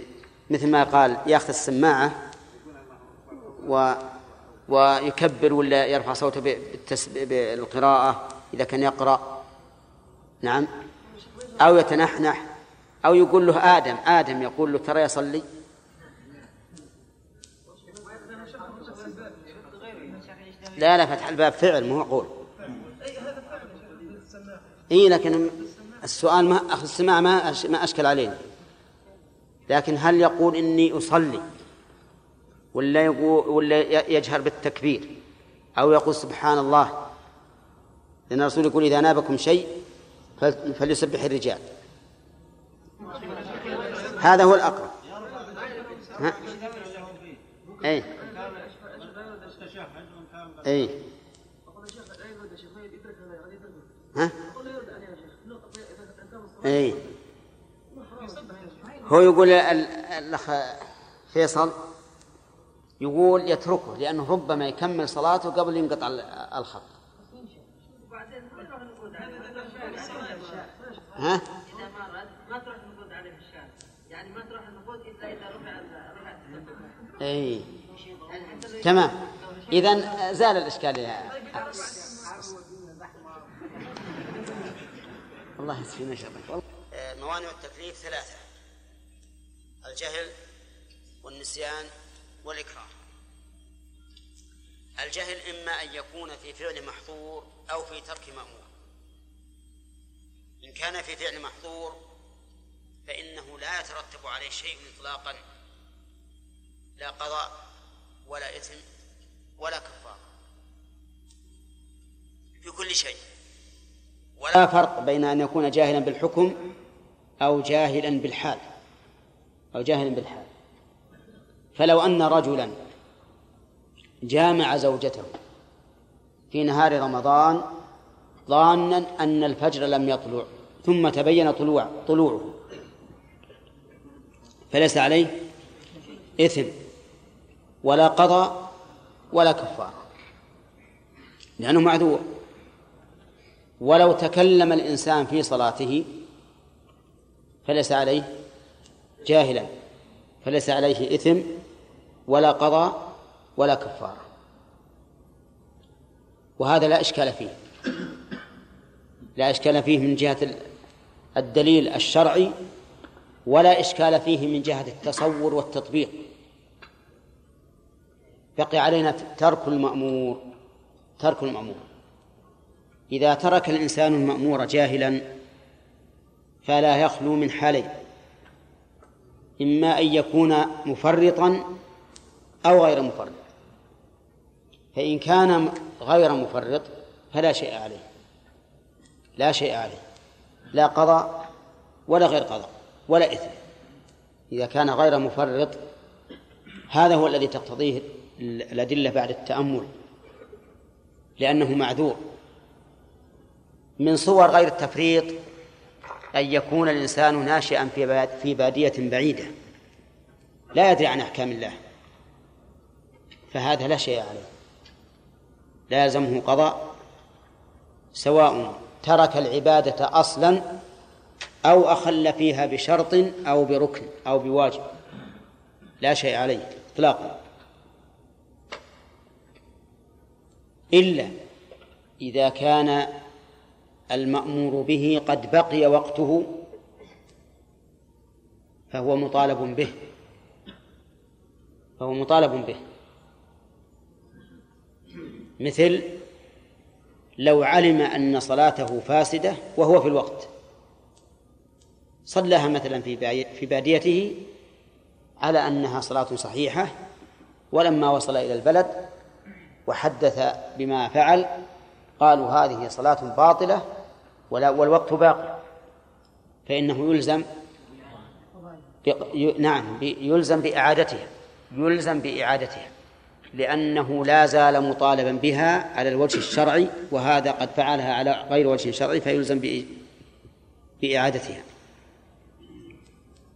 مثل ما قال ياخذ السماعة و ويكبر ولا يرفع صوته بالتس... بالقراءة إذا كان يقرأ. نعم. أو يتنحنح. أو يقول له آدم آدم يقول له ترى يصلي. لا لا فتح الباب فعل مو قول اي لكن السؤال ما أخذ السماع ما ما أشكل علينا لكن هل يقول إني أصلي ولا يقول ولا يجهر بالتكبير أو يقول سبحان الله؟ لأن الرسول يقول إذا نابكم شيء فليسبح الرجال. هذا هو الأقرب. ها؟ اي اي ها؟ هو يقول الأخ فيصل يقول يتركه لأنه ربما يكمل صلاته قبل ينقطع الخط. ها؟ اذا ما رد ما تروح النقود عليه يعني ما تروح النقود الا اذا رفع اي تمام. اذا زال الإشكال يا الله يسفينا شرك. موانع التكليف ثلاثة. الجهل والنسيان والإكراه. الجهل إما أن يكون في فعل محظور أو في ترك مأمور. إن كان في فعل محظور فإنه لا يترتب عليه شيء إطلاقا لا قضاء ولا إثم ولا كفارة في كل شيء. ولا فرق بين أن يكون جاهلا بالحكم أو جاهلا بالحال. أو جاهلا بالحال. فلو أن رجلا جامع زوجته في نهار رمضان ظانا أن الفجر لم يطلع ثم تبين طلوع طلوعه. فليس عليه إثم ولا قضاء ولا كفارة لأنه معذور. ولو تكلم الإنسان في صلاته فليس عليه جاهلا فليس عليه إثم ولا قضاء ولا كفارة وهذا لا إشكال فيه. لا إشكال فيه من جهة الدليل الشرعي ولا إشكال فيه من جهة التصور والتطبيق. بقي علينا ترك المأمور ترك المأمور. إذا ترك الإنسان المأمور جاهلا فلا يخلو من حالين إما أن يكون مفرطا أو غير مفرط. فإن كان غير مفرط فلا شيء عليه. لا شيء عليه. لا قضاء ولا غير قضاء ولا إثم. إذا كان غير مفرط هذا هو الذي تقتضيه الأدلة بعد التأمل لأنه معذور. من صور غير التفريط أن يكون الإنسان ناشئا في بادية بعيدة. لا يدري عن أحكام الله. فهذا لا شيء عليه. لا يلزمه قضاء. سواء ترك العبادة أصلا أو أخل فيها بشرط أو بركن أو بواجب. لا شيء عليه إطلاقا. إلا إذا كان المأمور به قد بقي وقته فهو مطالب به. فهو مطالب به. مثل لو علم أن صلاته فاسدة وهو في الوقت. صلاها مثلا في في باديته على أنها صلاة صحيحة ولما وصل إلى البلد وحدث بما فعل قالوا هذه صلاة باطلة والوقت باقي. فإنه يلزم نعم يلزم بإعادتها يلزم بإعادتها لأنه لا زال مطالبا بها على الوجه الشرعي وهذا قد فعلها على غير وجه شرعي فيلزم بإعادتها.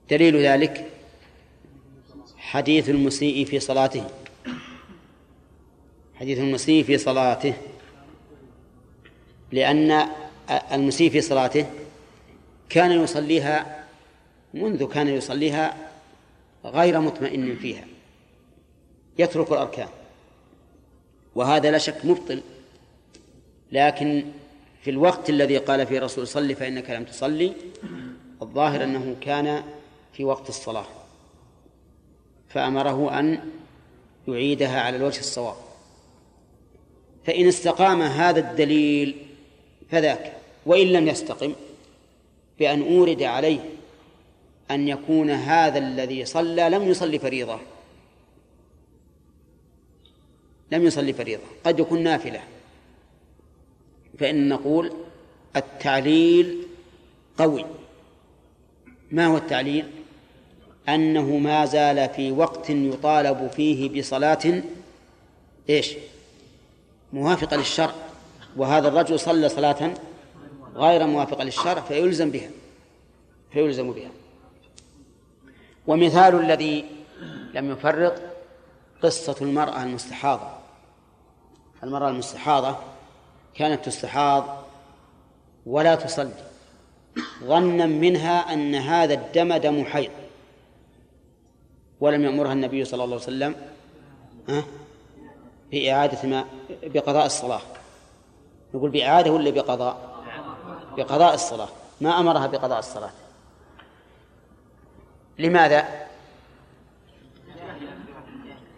دليل ذلك حديث المسيء في صلاته. حديث المسيء في صلاته لأن المسيء في صلاته كان يصليها منذ كان يصليها غير مطمئن فيها. يترك الأركان. وهذا لا شك مبطل. لكن في الوقت الذي قال فيه الرسول صل فإنك لم تصلي الظاهر أنه كان في وقت الصلاة. فأمره أن يعيدها على الوجه الصواب. فإن استقام هذا الدليل فذاك. وإن لم يستقم بأن أورد عليه أن يكون هذا الذي صلى لم يصلي فريضة. لم يصلي فريضة. قد يكون نافلة. فإن نقول التعليل قوي. ما هو التعليل؟ أنه ما زال في وقت يطالب فيه بصلاة إيش؟ موافقة للشرع. وهذا الرجل صلى صلاة غير موافقة للشرع فيلزم بها. فيلزم بها. ومثال الذي لم يفرط قصة المرأة المستحاضة. المرأة المستحاضة كانت تستحاض ولا تصلي. ظنا منها أن هذا الدم دم حيض. ولم يأمرها النبي صلى الله عليه وسلم بإعادة ما بقضاء الصلاة. نقول بإعادة ولا بقضاء؟ بقضاء الصلاة. ما أمرها بقضاء الصلاة. لماذا؟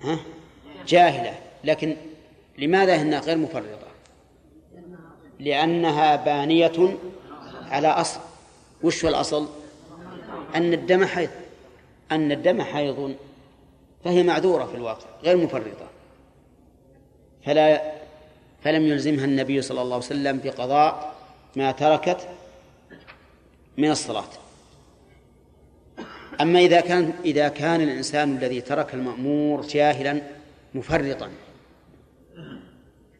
ها؟ جاهلة. لكن لماذا إنها غير مفرطة؟ لأنها بانية على أصل. وش هو الأصل؟ أن الدم حيض. أن الدم حيض. فهي معذورة في الواقع غير مفرطة. فلا فلم يلزمها النبي صلى الله عليه وسلم بقضاء ما تركت من الصلاة. أما إذا كان إذا كان الإنسان الذي ترك المأمور جاهلا مفرطا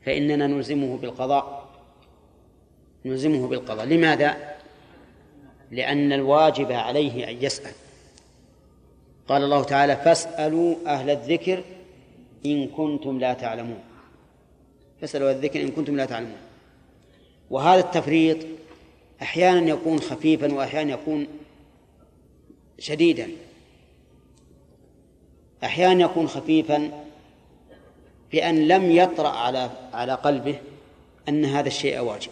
فإننا نلزمه بالقضاء. نلزمه بالقضاء. لماذا؟ لأن الواجب عليه أن يسأل. قال الله تعالى فاسألوا أهل الذكر إن كنتم لا تعلمون. فاسألوا الذكر إن كنتم لا تعلمون. وهذا التفريط أحيانا يكون خفيفا وأحيانا يكون شديدا. أحيانا يكون خفيفا بأن لم يطرأ على على قلبه أن هذا الشيء واجب.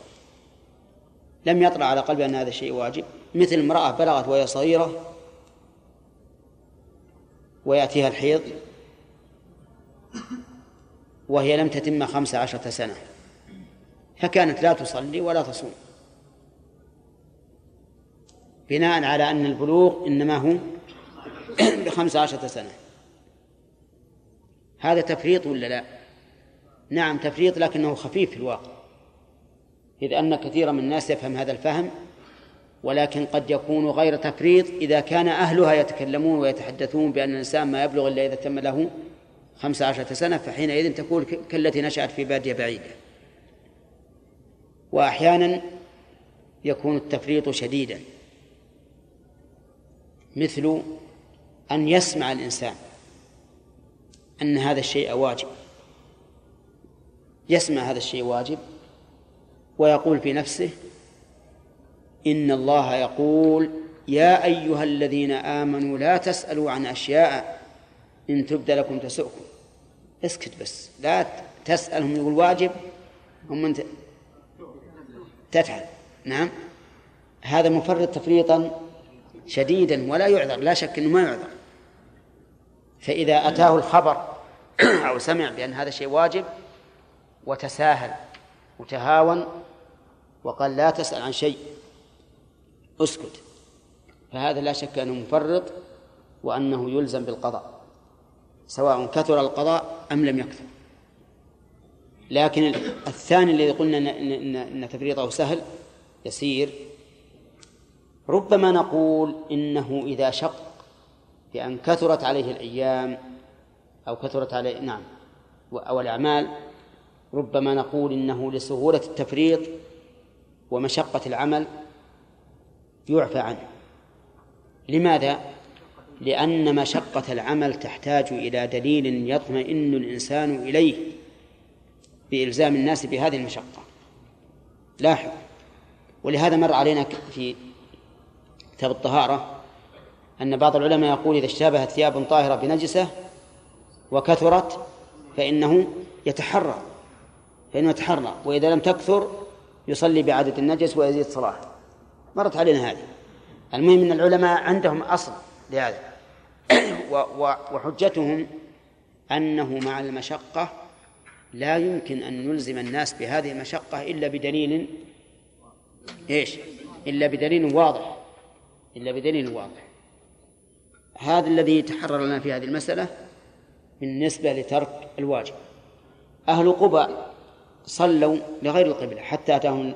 لم يطرأ على قلبه أن هذا الشيء واجب. مثل امرأة بلغت وهي صغيرة ويأتيها الحيض وهي لم تتم خمس عشرة سنة. فكانت لا تصلي ولا تصوم. بناء على أن البلوغ إنما هو بخمس عشرة سنة. هذا تفريط ولا لا؟ نعم تفريط لكنه خفيف في الواقع إذ أن كثيرا من الناس يفهم هذا الفهم ولكن قد يكون غير تفريط إذا كان أهلها يتكلمون ويتحدثون بأن الإنسان ما يبلغ إلا إذا تم له خمس عشرة سنة فحينئذ تكون كالتي نشأت في بادية بعيدة. وأحيانا يكون التفريط شديدا. مثل أن يسمع الإنسان أن هذا الشيء واجب. يسمع هذا الشيء واجب ويقول في نفسه إن الله يقول يا أيها الذين آمنوا لا تسألوا عن أشياء إن تبد لكم تسؤكم. اسكت بس لا تسألهم يقول واجب هم تفعل. نعم. هذا مفرط تفريطا شديدا ولا يعذر لا شك أنه ما يعذر. فإذا أتاه الخبر أو سمع بأن هذا الشيء واجب وتساهل وتهاون وقال لا تسأل عن شيء اسكت. فهذا لا شك أنه مفرط وأنه يلزم بالقضاء سواء كثر القضاء أم لم يكثر. لكن الثاني الذي قلنا إن تفريطه سهل يسير. ربما نقول إنه إذا شق بأن كثرت عليه الأيام أو كثرت عليه نعم أو الأعمال ربما نقول إنه لسهولة التفريط ومشقة العمل يعفى عنه. لماذا؟ لأن مشقة العمل تحتاج إلى دليل يطمئن الإنسان إليه. بإلزام الناس بهذه المشقة. لاحظ. ولهذا مر علينا في كتاب الطهارة أن بعض العلماء يقول إذا اشتبهت ثياب طاهرة بنجسة وكثرت فإنه يتحرى. فإنه يتحرى. وإذا لم تكثر يصلي بعدد النجس ويزيد صلاة مرت علينا هذه. المهم أن العلماء عندهم أصل لهذا. وحجتهم أنه مع المشقة لا يمكن أن نلزم الناس بهذه المشقة إلا بدليل إيش؟ إلا بدليل واضح. إلا بدليل واضح. هذا الذي تحرر لنا في هذه المسألة بالنسبة لترك الواجب. أهل قبى صلوا لغير القبلة حتى أتاهم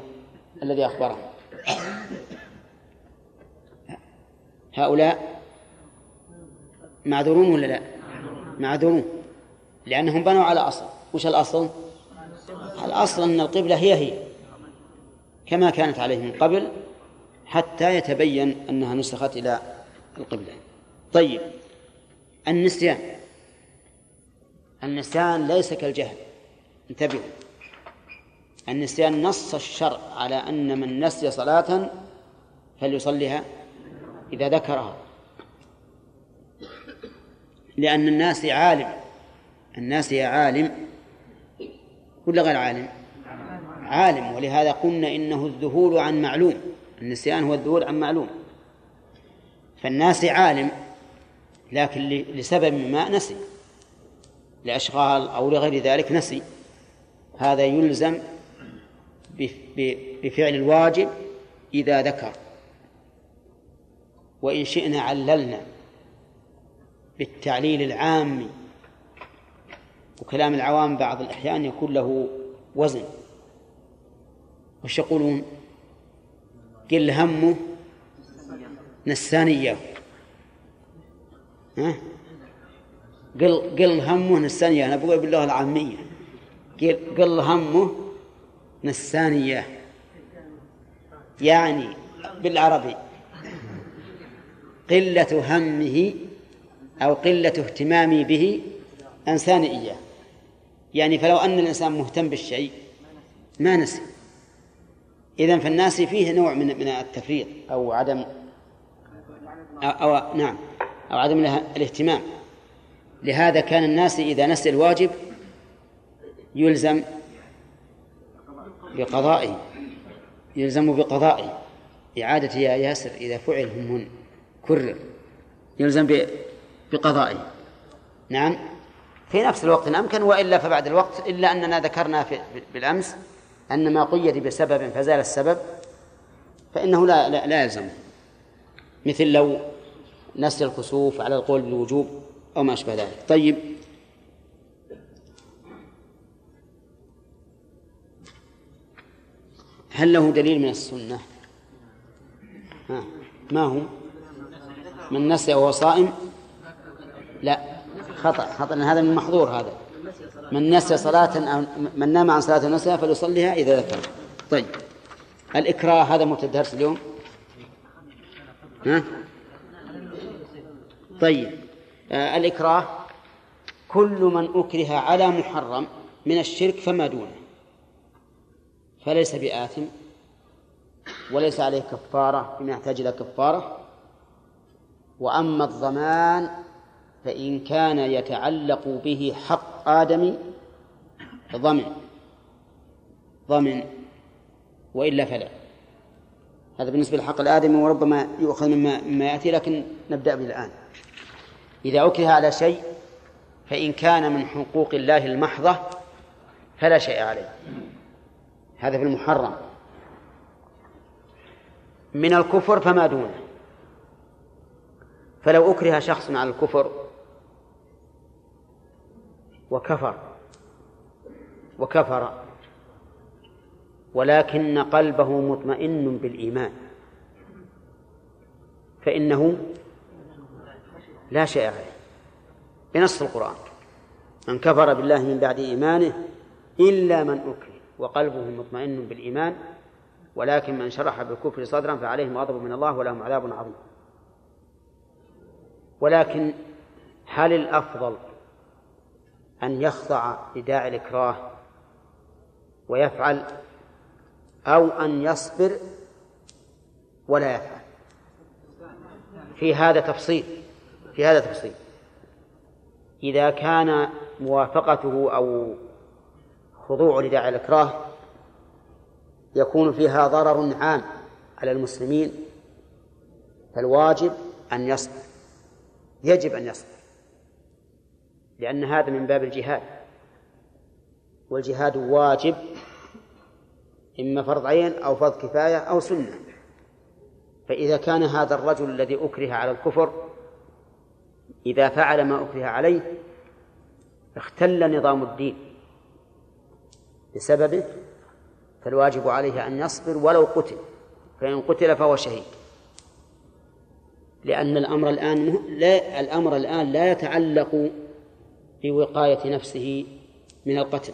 الذي أخبرهم. هؤلاء معذورون ولا لا؟ معذورون. لأنهم بنوا على أصل. وش الأصل؟ الأصل أن القبلة هي هي كما كانت عليه من قبل حتى يتبين أنها نسخت إلى القبلة. طيب النسيان. النسيان ليس كالجهل. انتبهوا النسيان نص الشرع على أن من نسي صلاة فليصليها إذا ذكرها. لأن الناس عالم. الناس عالم. ولا غير عالم؟ عالم ولهذا قلنا إنه الذهول عن معلوم. النسيان هو الذهول عن معلوم. فالناس عالم لكن لسبب ما نسي. لأشغال أو لغير ذلك نسي. هذا يلزم بفعل الواجب إذا ذكر. وإن شئنا عللنا بالتعليل العام وكلام العوام بعض الأحيان يكون له وزن. وش يقولون؟ قل همه نساني إياه ها؟ قل قل همه نساني إياه أنا بقول باللغة العامية. قل قل همه نساني إياه يعني بالعربي. قلة همه أو قلة اهتمامي به أنساني إياه يعني فلو أن الإنسان مهتم بالشيء ما نسي. إذن فالناس فيه نوع من من التفريط أو عدم أو, أو نعم. أو عدم الاهتمام. لهذا كان الناس إذا نسي الواجب يلزم بقضائه. يلزم بقضائه. إعادة يا ياسر إذا فعل هم كرر. يلزم بقضائه. نعم. في نفس الوقت إن أمكن وإلا فبعد الوقت إلا أننا ذكرنا في بالأمس أن ما قيد بسبب فزال السبب فإنه لا لا, يلزم. مثل لو نسي الكسوف على القول بالوجوب أو ما أشبه ذلك. طيب. هل له دليل من السنة؟ ها ما هو؟ من نسي وهو صائم؟ لا. خطأ خطأ هذا من محظور هذا. من نسي صلاة أو من نام عن صلاة نسيها فليصليها إذا ذكر. طيب. الإكراه هذا مو الدرس اليوم؟ ها؟ طيب. آه الإكراه كل من أكره على محرم من الشرك فما دونه. فليس بآثم وليس عليه كفارة بما يحتاج إلى كفارة. وأما الضمان فإن كان يتعلق به حق آدم ضمن ضمن وإلا فلا. هذا بالنسبة لحق الآدمي وربما يؤخذ مما, مما يأتي لكن نبدأ به الآن. إذا أكره على شيء فإن كان من حقوق الله المحضة فلا شيء عليه. هذا في المحرم. من الكفر فما دونه. فلو أكره شخص على الكفر وكفر وكفر ولكن قلبه مطمئن بالإيمان فإنه لا شيء عليه بنص القرآن. من كفر بالله من بعد إيمانه إلا من أكره وقلبه مطمئن بالإيمان ولكن من شرح بالكفر صدرا فعليهم غضب من الله ولهم عذاب عظيم. ولكن هل الأفضل أن يخضع لداعي الإكراه ويفعل أو أن يصبر ولا يفعل؟ في هذا تفصيل في هذا تفصيل. إذا كان موافقته أو خضوع لداعي الإكراه يكون فيها ضرر عام على المسلمين فالواجب أن يصبر. يجب أن يصبر. لأن هذا من باب الجهاد. والجهاد واجب إما فرض عين أو فرض كفاية أو سنة. فإذا كان هذا الرجل الذي أكره على الكفر إذا فعل ما أكره عليه اختل نظام الدين. بسببه فالواجب عليه أن يصبر ولو قتل. فإن قتل فهو شهيد. لأن الأمر الآن لا الأمر الآن لا يتعلق بوقاية نفسه من القتل.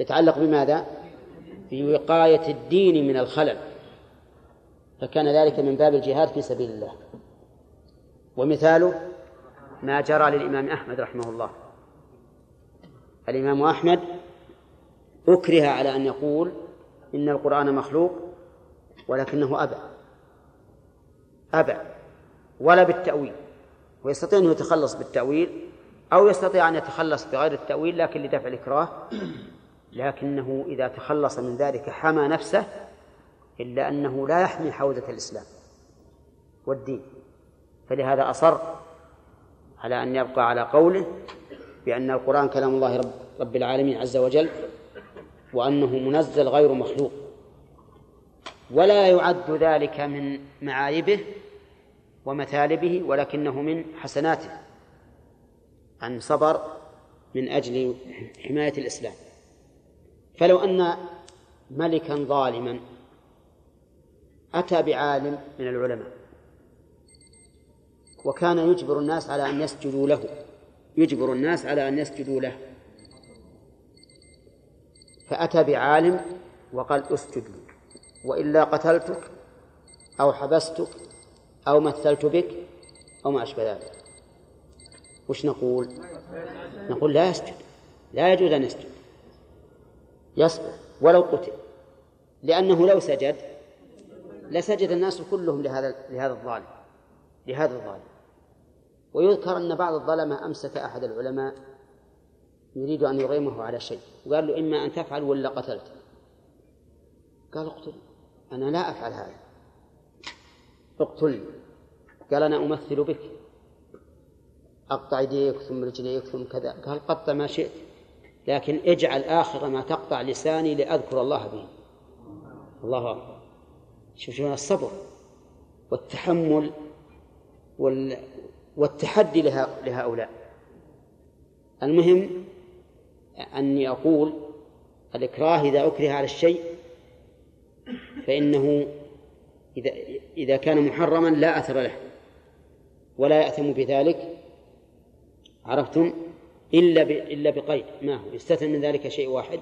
يتعلق بماذا؟ بوقاية الدين من الخلل. فكان ذلك من باب الجهاد في سبيل الله. ومثاله ما جرى للإمام أحمد رحمه الله. الإمام أحمد أكره على أن يقول إن القرآن مخلوق ولكنه أبى. أبى. ولا بالتأويل ويستطيع أن يتخلص بالتأويل أو يستطيع أن يتخلص بغير التأويل لكن لدفع الإكراه. لكنه إذا تخلص من ذلك حمى نفسه إلا أنه لا يحمي حوزة الإسلام والدين. فلهذا أصر على أن يبقى على قوله بأن القرآن كلام الله رب, رب العالمين عز وجل وأنه منزل غير مخلوق ولا يعد ذلك من معايبه ومثالبه ولكنه من حسناته أن صبر من أجل حماية الإسلام. فلو أن ملكا ظالما أتى بعالم من العلماء وكان يجبر الناس على أن يسجدوا له يجبر الناس على أن يسجدوا له. فأتى بعالم وقال اسجد لي وإلا قتلتك أو حبستك أو مثلت بك أو ما أشبه ذلك. وش نقول؟ نقول لا يسجد. لا يجوز أن يسجد. يصبر ولو قتل. لأنه لو سجد لسجد الناس كلهم لهذا لهذا الظالم. لهذا الظالم. ويذكر أن بعض الظلمة أمسك أحد العلماء يريد أن يغيمه على شيء. وقال له إما أن تفعل ولا قتلت. قال اقتل. أنا لا أفعل هذا. اقتلني قال أنا أمثل بك. أقطع يديك ثم رجليك ثم كذا. قال قطع ما شئت. لكن اجعل آخر ما تقطع لساني لأذكر الله به. الله أكبر. شوف شوف الصبر والتحمل وال... والتحدي. لهؤلاء. المهم أني أقول الإكراه إذا أكره على الشيء فإنه إذا إذا كان محرما لا أثر له ولا يأثم بذلك. عرفتم؟ إلا إلا بقيد. ما هو؟ يستثنى من ذلك شيء واحد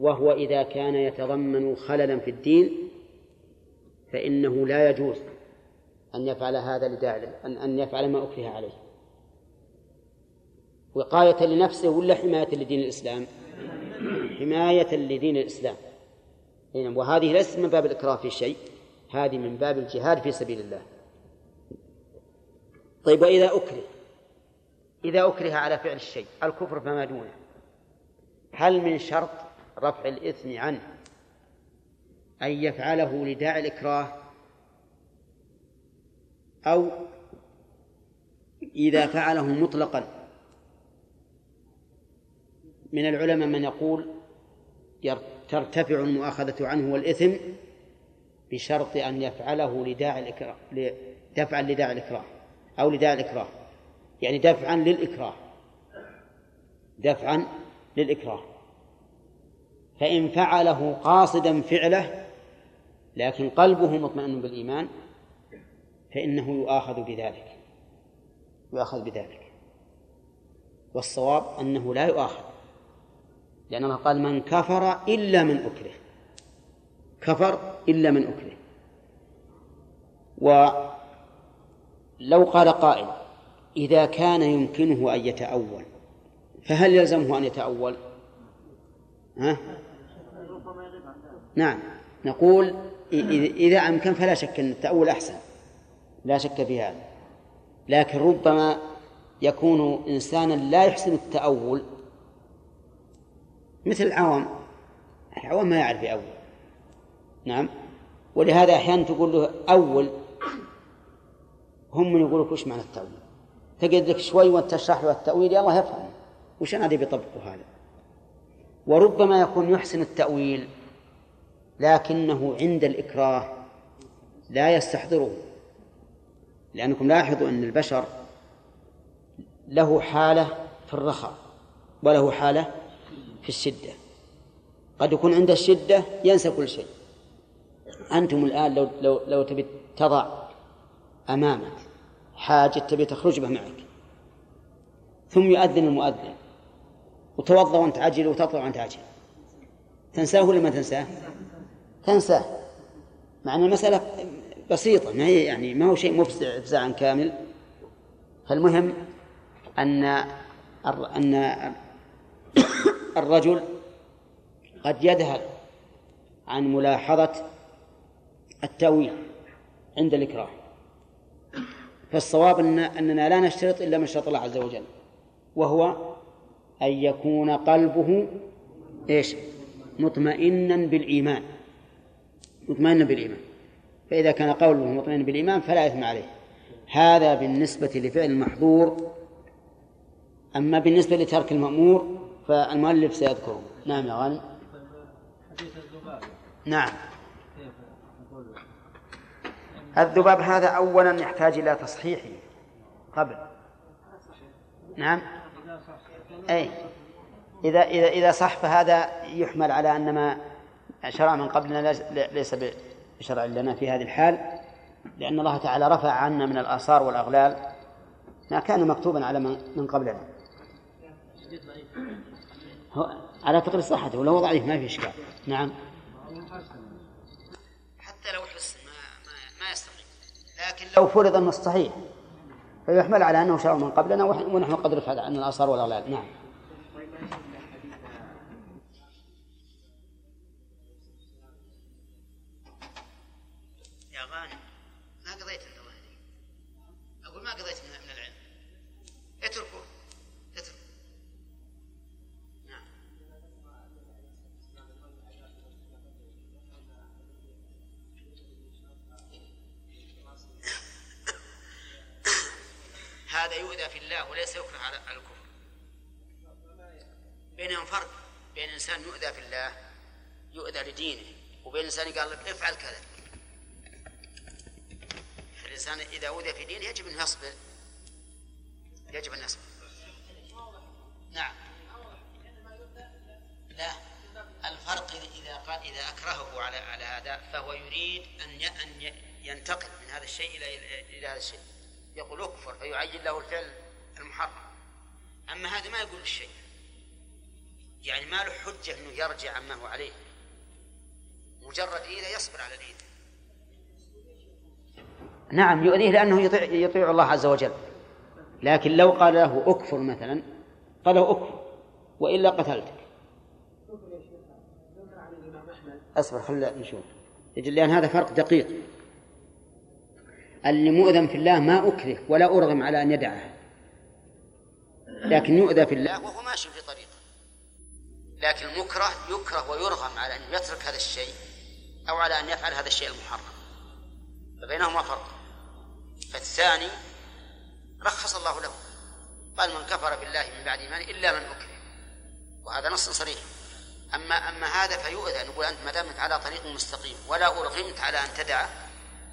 وهو إذا كان يتضمن خللا في الدين فإنه لا يجوز أن يفعل هذا لداعي أن أن يفعل ما أكره عليه. وقاية لنفسه ولا حماية لدين الإسلام؟ حماية لدين الإسلام. وهذه ليست من باب الإكراه في شيء. هذه من باب الجهاد في سبيل الله. طيب وإذا أكره إذا أكره على فعل الشيء الكفر فما دونه؟ هل من شرط رفع الإثم عنه أن يفعله لداعي الإكراه؟ أو إذا فعله مطلقا. من العلماء من يقول ترتفع المؤاخذة عنه والإثم بشرط أن يفعله لداعي الإكراه دفعا لداعي الإكراه أو لداعي الإكراه. يعني دفعا للإكراه. دفعا للإكراه. فإن فعله قاصدا فعله لكن قلبه مطمئن بالإيمان فإنه يؤاخذ بذلك. يؤاخذ بذلك. والصواب أنه لا يؤاخذ. لأن الله قال من كفر إلا من أكره. كفر إلا من أكره. ولو قال قائل إذا كان يمكنه أن يتأول فهل يلزمه أن يتأول؟ ها؟ نعم. نقول إذا أمكن فلا شك أن التأول أحسن. لا شك في هذا. لكن ربما يكون إنسانا لا يحسن التأول. مثل العوام. العوام ما يعرف يأول. نعم. ولهذا أحيانا تقول له أول. هم من يقولوا وش معنى التأويل؟ تقعد لك شوي وانت تشرح له التأويل يا الله يفهم وش أنا أدري بيطبقوا هذا؟ وربما يكون يحسن التأويل لكنه عند الإكراه لا يستحضره. لأنكم لاحظوا أن البشر له حالة في الرخاء وله حالة في الشدة. قد يكون عند الشدة ينسى كل شيء. أنتم الآن لو لو لو تبي تضع أمامك. حاجة تبي تخرج به معك. ثم يؤذن المؤذن. وتوضأ وأنت عاجل وتطلع وأنت عاجل. تنساه ولا ما تنساه؟ تنساه. مع أن المسألة بسيطة ما هي يعني ما هو شيء مفزع إفزاعا كامل. فالمهم أن أن الرجل قد يذهل عن ملاحظة التأويل عند الإكراه. فالصواب أن أننا لا نشترط إلا ما شرط الله عز وجل وهو أن يكون قلبه إيش؟ مطمئنا بالإيمان. مطمئنا بالإيمان. فإذا كان قلبه مطمئنا بالإيمان فلا إثم عليه. هذا بالنسبة لفعل المحظور. أما بالنسبة لترك المأمور فالمؤلف سيذكره. نعم يا غانم حديث الذباب نعم. الذباب هذا أولا يحتاج إلى تصحيحه قبل. نعم. أي. إذا إذا إذا صح فهذا يحمل على أن ما شرع من قبلنا ليس- بشرع لنا في هذه الحال لأن الله تعالى رفع عنا من الآثار والأغلال ما كان مكتوبا على من قبلنا. هو على تقرير صحته ولو ضعيف ما في إشكال. نعم. حتى لو حسن ما ما, ما يستقيم لكن لو فرض أنه صحيح فيحمل على أنه شرع من قبلنا ونحن قد رفع عن الآثار والأغلال. نعم. فرق بين إنسان يؤذى في الله يؤذى لدينه وبين إنسان قال لك افعل كذا. الإنسان إذا أوذي في دينه يجب أن يصبر. يجب أن يصبر. نعم. لا. الفرق إذا قال إذا أكرهه على على هذا فهو يريد أن أن ينتقل من هذا الشيء إلى إلى هذا الشيء. يقول اكفر فيعين له الفعل المحرم. أما هذا ما يقول الشيء. يعني ما له حجة أنه يرجع عما هو عليه. مجرد إذا يصبر على الإيذاء نعم يؤذيه لأنه يطيع, يطيع الله عز وجل. لكن لو قال له أكفر مثلا قال له أكفر وإلا قتلتك. أصبر خلنا نشوف. يجل لأن هذا فرق دقيق. اللي مؤذن في الله ما أكره ولا أرغم على أن يدعه. لكن يؤذى في الله. وهو ماشي في طريقه. لكن المكره يكره ويرغم على أن يترك هذا الشيء أو على أن يفعل هذا الشيء المحرم. فبينهما فرق. فالثاني رخص الله له. قال من كفر بالله من بعد إيمانه إلا من أكره. وهذا نص صريح. أما أما هذا فيؤذى نقول أنت ما دامت على طريق مستقيم ولا أرغمت على أن تدعه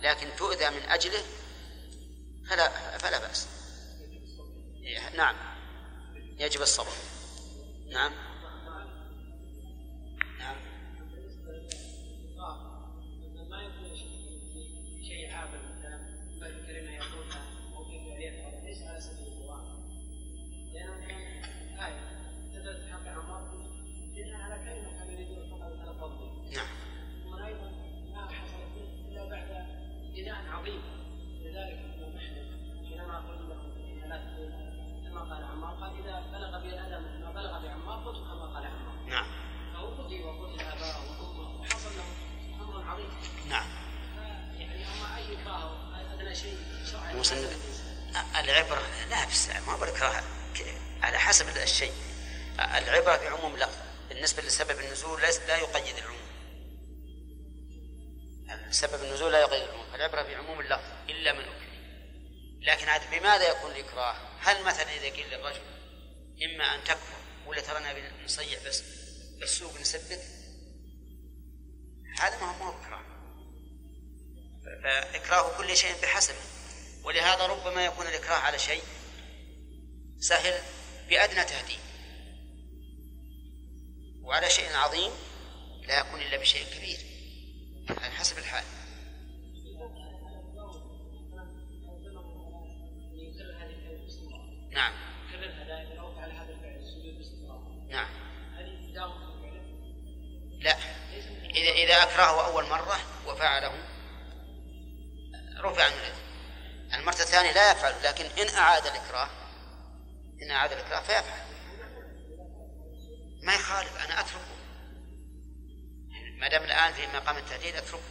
لكن تؤذى من أجله فلا فلا بأس. نعم. يجب الصبر. نعم. سهل بأدنى تهديد. وعلى شيء عظيم لا يكون إلا بشيء كبير. على حسب الحال. نعم. نعم. لا. إذا إذا أكرهه أول مرة وفعله رفع عنه الإثم المرة الثانية لا يفعل لكن إن أعاد الإكراه إن أعاد الإكراه فيفعل ما يخالف أنا أتركه. ما دام الآن في مقام التهديد أتركه.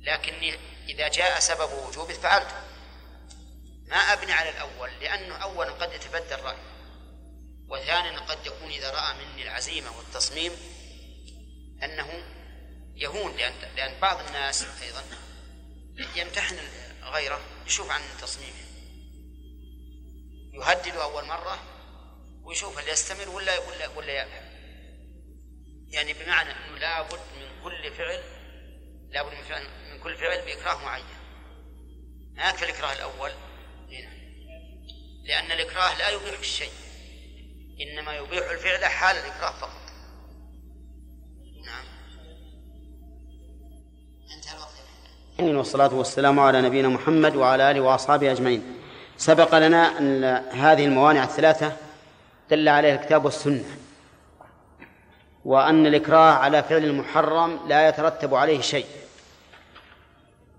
لكني إذا جاء سبب وجوبه فعلته ما أبني على الأول لأنه أولا قد يتبدل رأي وثانيا قد يكون إذا رأى مني العزيمة والتصميم أنه يهون لأن لأن بعض الناس أيضا يمتحن غيره يشوف عن تصميمه. يهدد أول مرة ويشوف هل يستمر ولا ولا ولا يذهب يعني بمعنى أنه لابد من كل فعل لابد من فعل من كل فعل بإكراه معين. ما يكفي الإكراه الأول. هنا. لأن الإكراه لا يبيح الشيء. إنما يبيح الفعل حال الإكراه فقط. نعم. انتهى الوقت. والصلاة والسلام على نبينا محمد وعلى آله وأصحابه أجمعين. سبق لنا أن هذه الموانع الثلاثة دل عليها الكتاب والسنة وأن الإكراه على فعل المحرم لا يترتب عليه شيء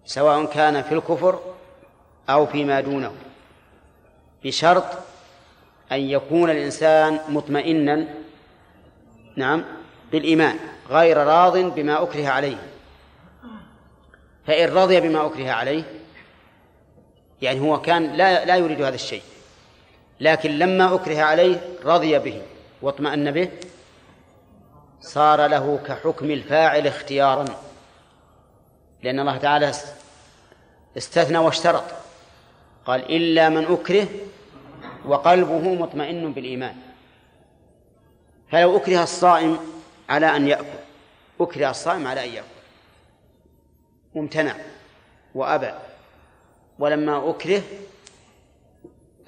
سواء كان في الكفر أو فيما دونه بشرط أن يكون الإنسان مطمئنا نعم بالإيمان غير راض بما أكره عليه فإن رضي بما أكره عليه يعني هو كان لا لا يريد هذا الشيء. لكن لما أكره عليه رضي به واطمأن به صار له كحكم الفاعل اختيارا. لأن الله تعالى استثنى واشترط. قال إلا من أكره وقلبه مطمئن بالإيمان. فلو أكره الصائم على أن يأكل أكره الصائم على أن يأكل. ممتنع. وأبى. ولما أكره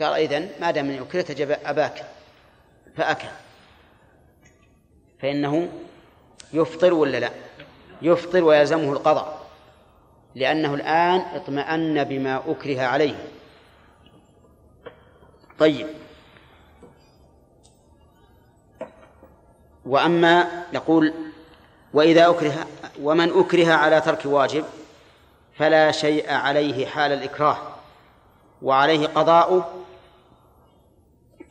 قال إذن ما دام من أكره تجب أباك فأكل فإنه يفطر ولا لا؟ يفطر ويلزمه القضاء لأنه الآن اطمأن بما أكره عليه. طيب. وأما يقول وإذا أكره ومن أكره على ترك واجب فلا شيء عليه حال الإكراه وعليه قضاء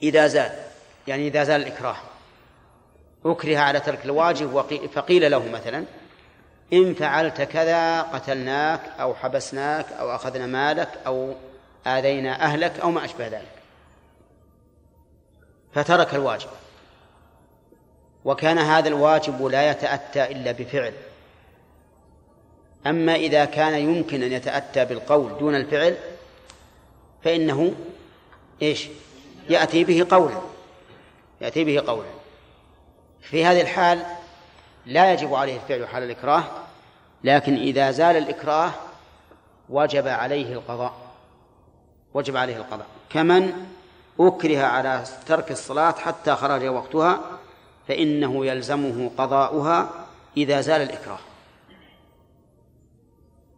إذا زال يعني إذا زال الإكراه. أكره على ترك الواجب فقيل له مثلا إن فعلت كذا قتلناك أو حبسناك أو أخذنا مالك أو آذينا أهلك أو ما أشبه ذلك. فترك الواجب. وكان هذا الواجب لا يتأتى إلا بفعل. أما إذا كان يمكن أن يتأتى بالقول دون الفعل فإنه إيش؟ يأتي به قولا يأتي به قولا في هذه الحال لا يجب عليه الفعل حال الإكراه لكن إذا زال الإكراه وجب عليه القضاء. وجب عليه القضاء. كمن أكره على ترك الصلاة حتى خرج وقتها فإنه يلزمه قضاؤها إذا زال الإكراه.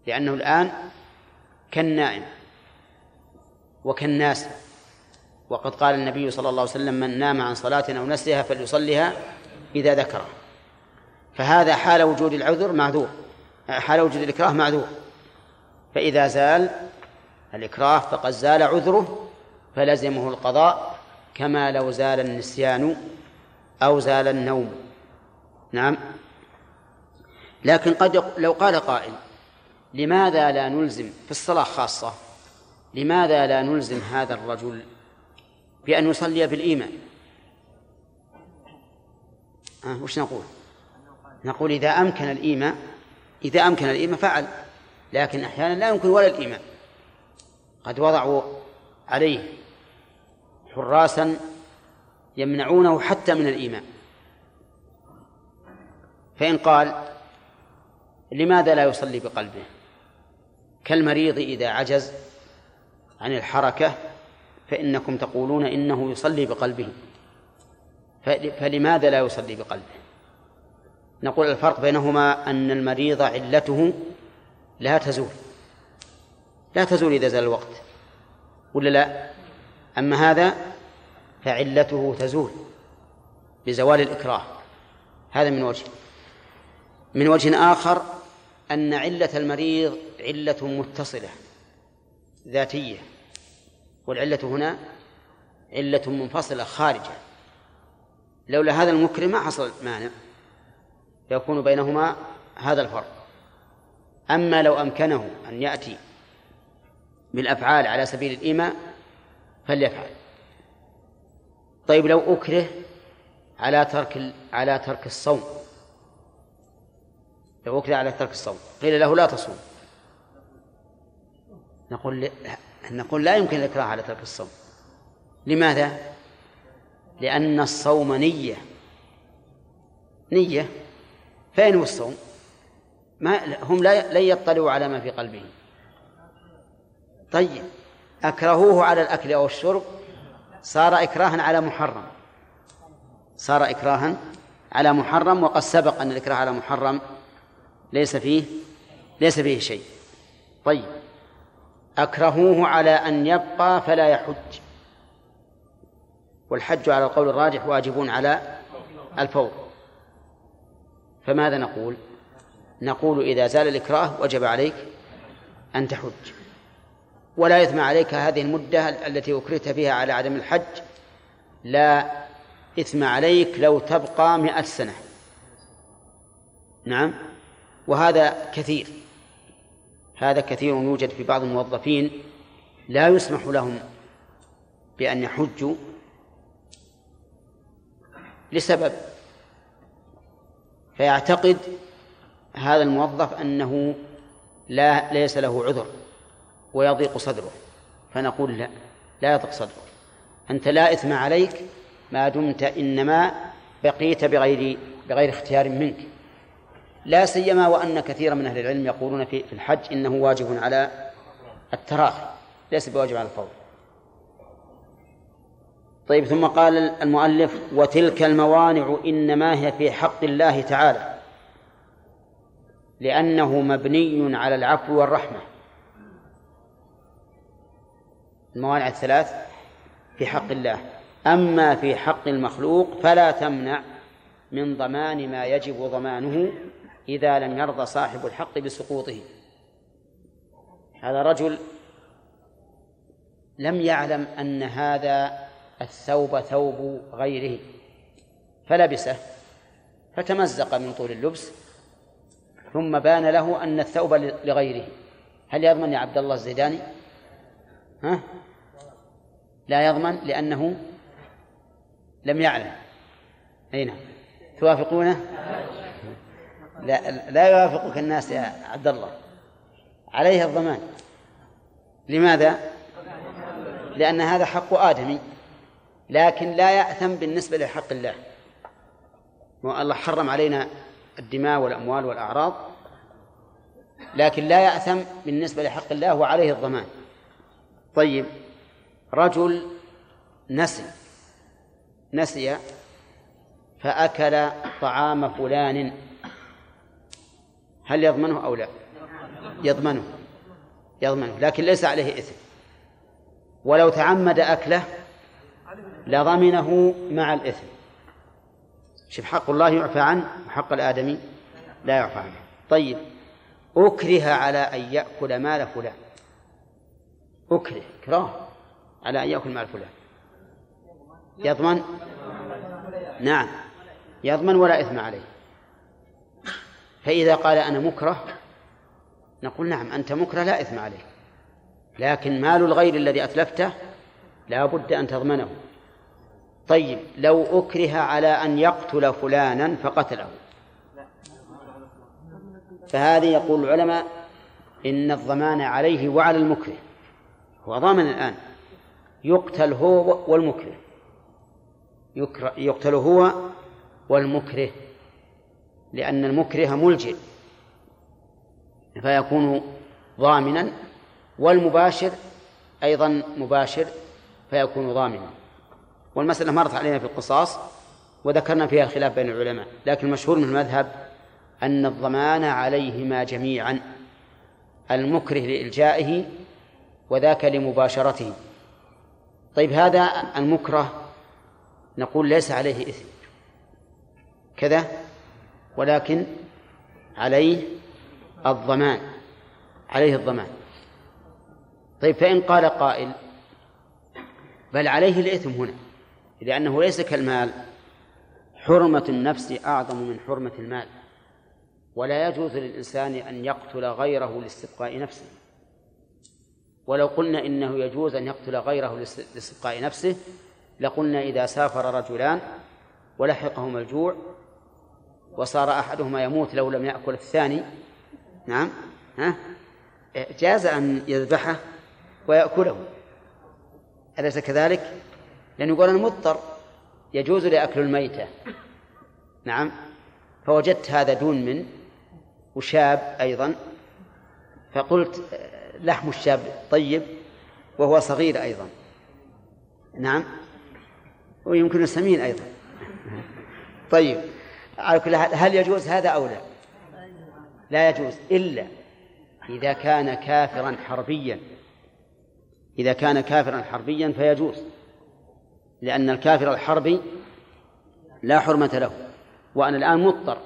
لأنه الآن كالنائم وكالناس. وقد قال النبي صلى الله عليه وسلم من نام عن صلاة أو نسيها فليصليها إذا ذكرها فهذا حال وجود العذر معذور حال وجود الإكراه معذور. فإذا زال الإكراه فقد زال عذره فلزمه القضاء كما لو زال النسيان أو زال النوم. نعم. لكن قد لو قال قائل لماذا لا نلزم في الصلاة خاصة؟ لماذا لا نلزم هذا الرجل بأن يصلي بالإيمان أه وش نقول؟ نقول إذا أمكن الإيمان إذا أمكن الإيمان فعل لكن أحيانا لا يمكن ولا الإيمان. قد وضعوا عليه حراسا يمنعونه حتى من الإيمان. فإن قال لماذا لا يصلي بقلبه؟ كالمريض إذا عجز عن الحركة فإنكم تقولون إنه يصلي بقلبه. فلماذا لا يصلي بقلبه؟ نقول الفرق بينهما أن المريض علته لا تزول. لا تزول إذا زال الوقت. ولا لا؟ أما هذا فعلته تزول بزوال الإكراه. هذا من وجه. من وجه آخر أن علة المريض علة متصلة ذاتية والعلة هنا علة منفصلة خارجة. لولا هذا المكرم ما حصل مانع يكون بينهما هذا الفرق. أما لو أمكنه أن يأتي بالأفعال على سبيل الإيماء فليفعل. طيب لو أكره على ترك على ترك الصوم لو أكره على ترك الصوم قيل له لا تصوم. نقول نقول لا يمكن الإكراه على ترك الصوم. لماذا؟ لأن الصوم نية. نية. فين هو الصوم؟ ما هم لا لن يطلعوا على ما في قلبه. طيب أكرهوه على الأكل أو الشرب صار إكراها على محرم. صار إكراها على محرم وقد سبق أن الإكراه على محرم ليس فيه ليس فيه شيء. طيب أكرهوه على أن يبقى فلا يحج. والحج على القول الراجح واجب على الفور. فماذا نقول؟ نقول إذا زال الإكراه وجب عليك أن تحج. ولا يثم عليك هذه المدة التي أكرهت فيها على عدم الحج. لا إثم عليك لو تبقى مئة سنة. نعم؟ وهذا كثير. هذا كثير يوجد في بعض الموظفين لا يسمح لهم بأن يحجوا لسبب فيعتقد هذا الموظف أنه لا ليس له عذر ويضيق صدره فنقول لا لا يضيق صدره. أنت لا إثم عليك ما دمت إنما بقيت بغير بغير اختيار منك. لا سيما وأن كثيرا من أهل العلم يقولون في الحج إنه واجب على التراخي ليس بواجب على الفور. طيب ثم قال المؤلف وتلك الموانع إنما هي في حق الله تعالى لأنه مبني على العفو والرحمة. الموانع الثلاث في حق الله. أما في حق المخلوق فلا تمنع من ضمان ما يجب ضمانه إذا لم يرضى صاحب الحق بسقوطه. هذا رجل لم يعلم أن هذا الثوب ثوب غيره فلبسه فتمزق من طول اللبس ثم بان له أن الثوب لغيره. هل يضمن يا عبد الله الزيداني؟ ها؟ لا يضمن لأنه لم يعلم. أي نعم. توافقونه؟ لا لا يوافقك الناس يا عبد الله. عليه الضمان. لماذا؟ لأن هذا حق آدمي لكن لا يأثم بالنسبة لحق الله. الله حرم علينا الدماء والأموال والأعراض لكن لا يأثم بالنسبة لحق الله وعليه الضمان. طيب رجل نسي نسي فأكل طعام فلان. هل يضمنه أو لا؟ يضمنه. يضمنه. لكن ليس عليه إثم. ولو تعمد أكله لضمنه مع الإثم. شوف حق الله يعفى عنه وحق الآدمي لا يعفى عنه. طيب أكره على أن يأكل مال فلان. أكره إكراه على أن يأكل مال فلان. يضمن؟ نعم. يضمن ولا إثم عليه. فإذا قال أنا مكره نقول نعم أنت مكره لا إثم عليه لكن مال الغير الذي أتلفته لا بد أن تضمنه. طيب لو أكره على أن يقتل فلانا فقتله. فهذه يقول العلماء إن الضمان عليه وعلى المكره. هو ضامن الآن. يقتل هو والمكره. يقتل هو والمكره. لأن المكره ملجئ. فيكون ضامنا والمباشر أيضا مباشر فيكون ضامنا. والمسألة مرت علينا في القصاص وذكرنا فيها الخلاف بين العلماء لكن المشهور من المذهب أن الضمان عليهما جميعا المكره لإلجائه وذاك لمباشرته. طيب هذا المكره نقول ليس عليه إثم. كذا؟ ولكن عليه الضمان عليه الضمان. طيب فإن قال قائل بل عليه الإثم هنا لأنه ليس كالمال. حرمة النفس أعظم من حرمة المال. ولا يجوز للإنسان أن يقتل غيره لاستبقاء نفسه. ولو قلنا إنه يجوز أن يقتل غيره لاستبقاء نفسه لقلنا إذا سافر رجلان ولحقهما الجوع وصار أحدهما يموت لو لم يأكل الثاني. نعم. ها؟ جاز أن يذبحه ويأكله. أليس كذلك؟ لأنه يقول أنا مضطر يجوز لأكل الميتة. نعم. فوجدت هذا دون من وشاب أيضا. فقلت لحم الشاب طيب وهو صغير أيضا. نعم. ويمكن سمين أيضا. طيب. على كل حال هل يجوز هذا أو لا؟ لا يجوز إلا إذا كان كافرا حربيا. إذا كان كافرا حربيا فيجوز لأن الكافر الحربي لا حرمة له وأنا الآن مضطر.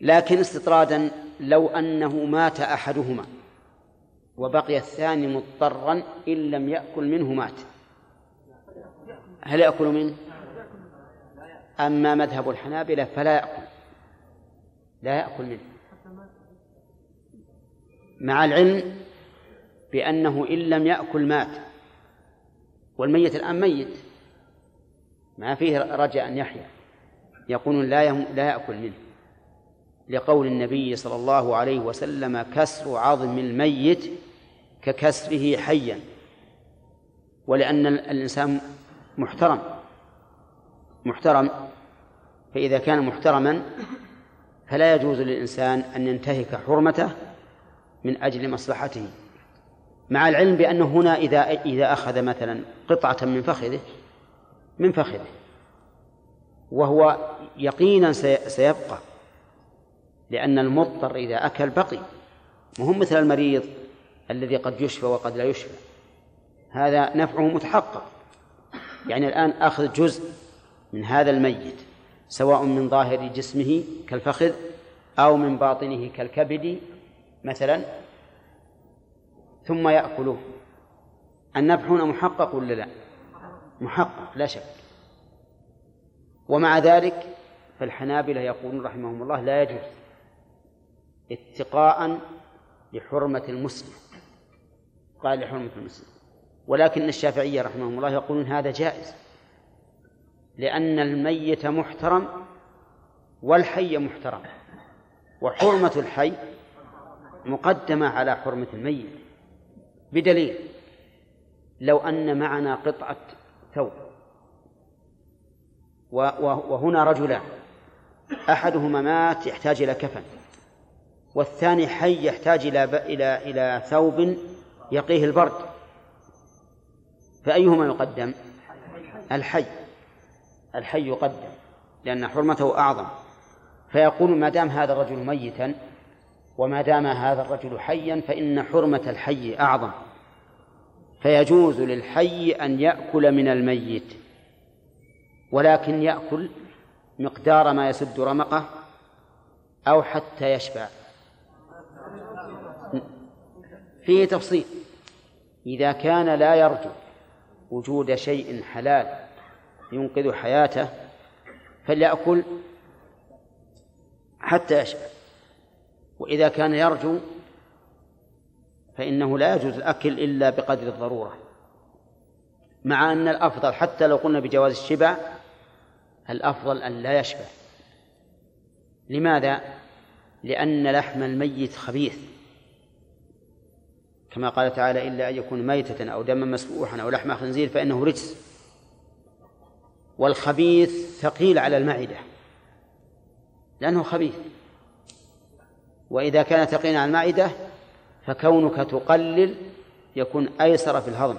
لكن استطرادا لو أنه مات أحدهما وبقي الثاني مضطرا إن لم يأكل منه مات هل يأكل منه؟ أما مذهب الحنابلة فلا يأكل. لا يأكل منه. مع العلم بأنه إن لم يأكل مات. والميت الآن ميت. ما فيه رجاء أن يحيا. يقولون لا لا يأكل منه. لقول النبي صلى الله عليه وسلم كسر عظم الميت ككسره حيا. ولأن الإنسان محترم. محترم فإذا كان محترما فلا يجوز للإنسان أن ينتهك حرمته من أجل مصلحته. مع العلم بأنه هنا إذا إذا أخذ مثلا قطعة من فخذه من فخذه وهو يقينا سيبقى لأن المضطر إذا أكل بقي وهم مثل المريض الذي قد يشفى وقد لا يشفى. هذا نفعه متحقق. يعني الآن أخذ جزء من هذا الميت. سواء من ظاهر جسمه كالفخذ أو من باطنه كالكبد مثلا ثم يأكله. النفع هنا محقق ولا لا؟ محقق لا شك. ومع ذلك فالحنابلة يقولون رحمهم الله لا يجوز اتقاء لحرمة المسلم. قال لحرمة المسلم. ولكن الشافعية رحمهم الله يقولون هذا جائز. لأن الميت محترم والحي محترم وحرمة الحي مقدمة على حرمة الميت بدليل لو أن معنا قطعة ثوب وهنا رجلان أحدهما مات يحتاج إلى كفن والثاني حي يحتاج إلى. إلى إلى ثوب يقيه البرد فأيهما يقدم؟ الحي الحي يقدم لأن حرمته أعظم. فيقول ما دام هذا الرجل ميتا وما دام هذا الرجل حيا فإن حرمة الحي أعظم. فيجوز للحي أن يأكل من الميت ولكن يأكل مقدار ما يسد رمقه أو حتى يشبع. فيه تفصيل. إذا كان لا يرجو وجود شيء حلال ينقذ حياته فليأكل حتى يشبع. وإذا كان يرجو فإنه لا يجوز الأكل إلا بقدر الضرورة. مع أن الأفضل حتى لو قلنا بجواز الشبع الأفضل أن لا يشبع. لماذا؟ لأن لحم الميت خبيث. كما قال تعالى إلا أن يكون ميتة أو دما مسفوحا أو لحم خنزير فإنه رجس. والخبيث ثقيل على المعدة لأنه خبيث. وإذا كان ثقيلا على المعدة فكونك تقلل يكون أيسر في الهضم.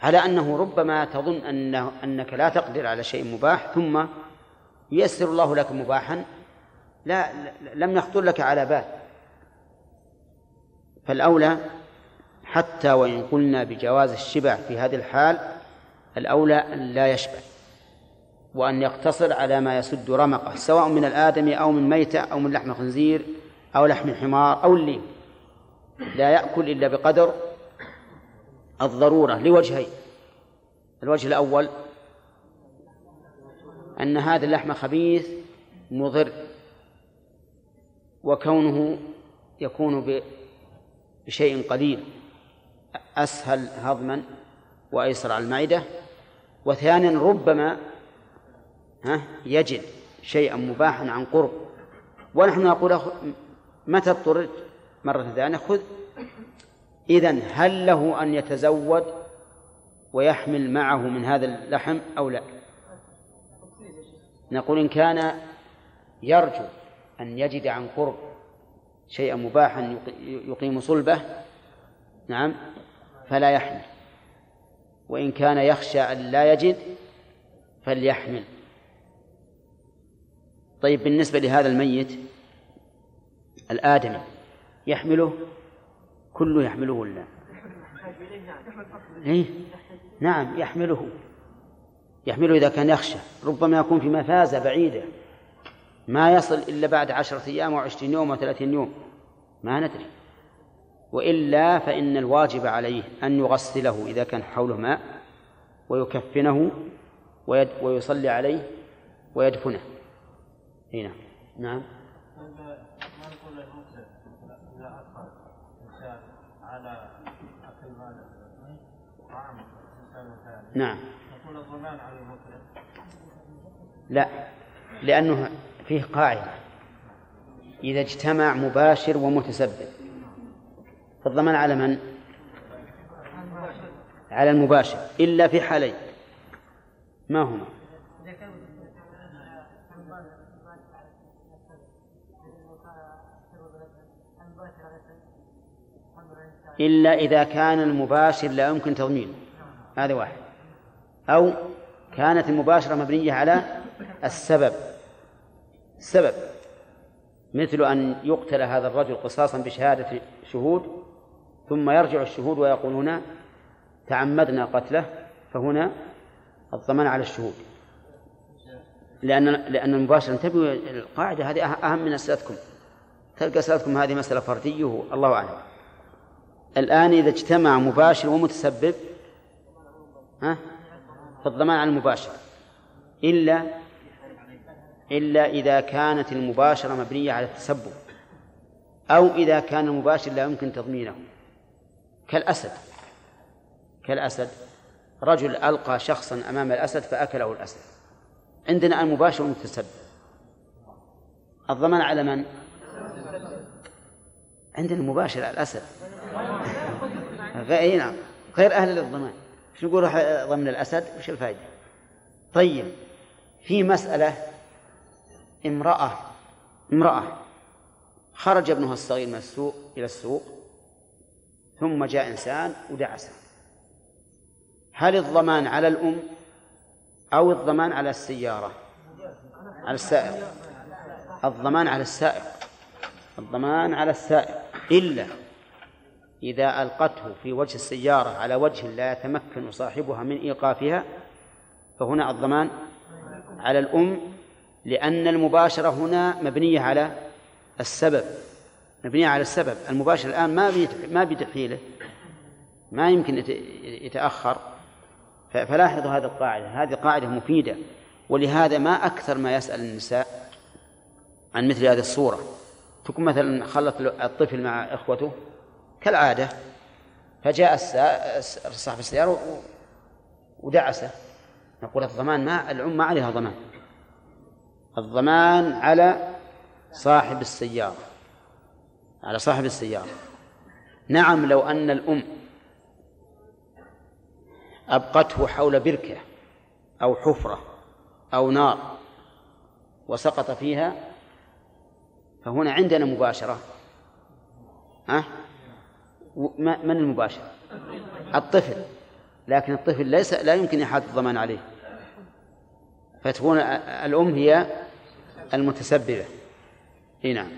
على أنه ربما تظن أنه أنك لا تقدر على شيء مباح ثم ييسر الله لك مباحا لا لم يخطر لك على بال. فالأولى حتى وإن قلنا بجواز الشبع في هذه الحال الأولى أن لا يشبع وأن يقتصر على ما يسد رمقه سواء من الآدم أو من ميتة أو من لحم خنزير أو لحم حمار أو الليم لا يأكل إلا بقدر الضرورة لوجهين. الوجه الأول أن هذا اللحم خبيث مضر وكونه يكون بشيء قليل أسهل هضما وأيسر على المعدة وثانيا ربما ها يجد شيئا مباحا عن قرب. ونحن نقول متى اضطررت؟ مرة ثانية خذ. إذن هل له أن يتزود ويحمل معه من هذا اللحم أو لا؟ نقول إن كان يرجو أن يجد عن قرب شيئا مباحا يقيم صلبه نعم فلا يحمل. وإن كان يخشى أن لا يجد فليحمل. طيب بالنسبة لهذا الميت الآدمي يحمله؟ كله يحمله ولا؟ إيه؟ نعم يحمله. يحمله إذا كان يخشى ربما يكون في مفازة بعيدة. ما يصل إلا بعد عشرة أيام وعشرين يوم وثلاثين يوم. ما ندري. وإلا فإن الواجب عليه أن يغسله إذا كان حوله ماء ويكفنه ويصلي عليه ويدفنه. هنا نعم. نعم. المسلم لا لأنه فيه قاعدة. إذا اجتمع مباشر ومتسبب. فالضمان على من؟ على المباشر إلا في حالين. ما هما؟ إلا إذا كان المباشر لا يمكن تضمينه. هذا واحد. أو كانت المباشرة مبنية على السبب. السبب مثل أن يقتل هذا الرجل قصاصا بشهادة شهود ثم يرجع الشهود ويقولون تعمدنا قتله فهنا الضمان على الشهود. لأن لأن المباشرة انتبهوا القاعدة هذه أهم من أسئلتكم. تلقى أسئلتكم هذه مسألة فردية الله أعلم. الآن إذا اجتمع مباشر ومتسبب ها؟ فالضمان على المباشر إلا إلا إذا كانت المباشرة مبنية على التسبب. أو إذا كان المباشر لا يمكن تضمينه. كالأسد. كالأسد. رجل ألقى شخصا أمام الأسد فأكله الأسد. عندنا المباشر والمتسبب الضمان على من؟ عندنا المباشر على الأسد. غير نعم. غير أهل للضمان. شو نقول ضمن الأسد؟ وش الفائدة؟ طيب. في مسألة. امرأة. امرأة. خرج ابنها الصغير من السوق إلى السوق. ثم جاء إنسان ودعسه. هل الضمان على الأم أو الضمان على السيارة؟ على السائق. الضمان على السائق. الضمان على السائق. إلا إذا ألقته في وجه السيارة على وجه لا يتمكن صاحبها من إيقافها فهنا الضمان على الأم لأن المباشرة هنا مبنية على السبب. مبنية على السبب. المباشر الآن ما ما بتحيله ما يمكن يتأخر. فلاحظوا هذه القاعدة. هذه قاعدة مفيدة. ولهذا ما أكثر ما يسأل النساء عن مثل هذه الصورة. تكون مثلا خلط الطفل مع إخوته كالعادة. فجاء صاحب السيارة ودعسه. نقول الضمان ما الأم ما عليها ضمان. الضمان على صاحب السيارة. على صاحب السيارة. نعم لو أن الأم أبقته حول بركة أو حفرة أو نار وسقط فيها فهنا عندنا مباشرة. ها؟ من المباشر الطفل. لكن الطفل ليس لا يمكن إحاطة الضمان عليه. فتكون الأم هي المتسببة. هنا نعم.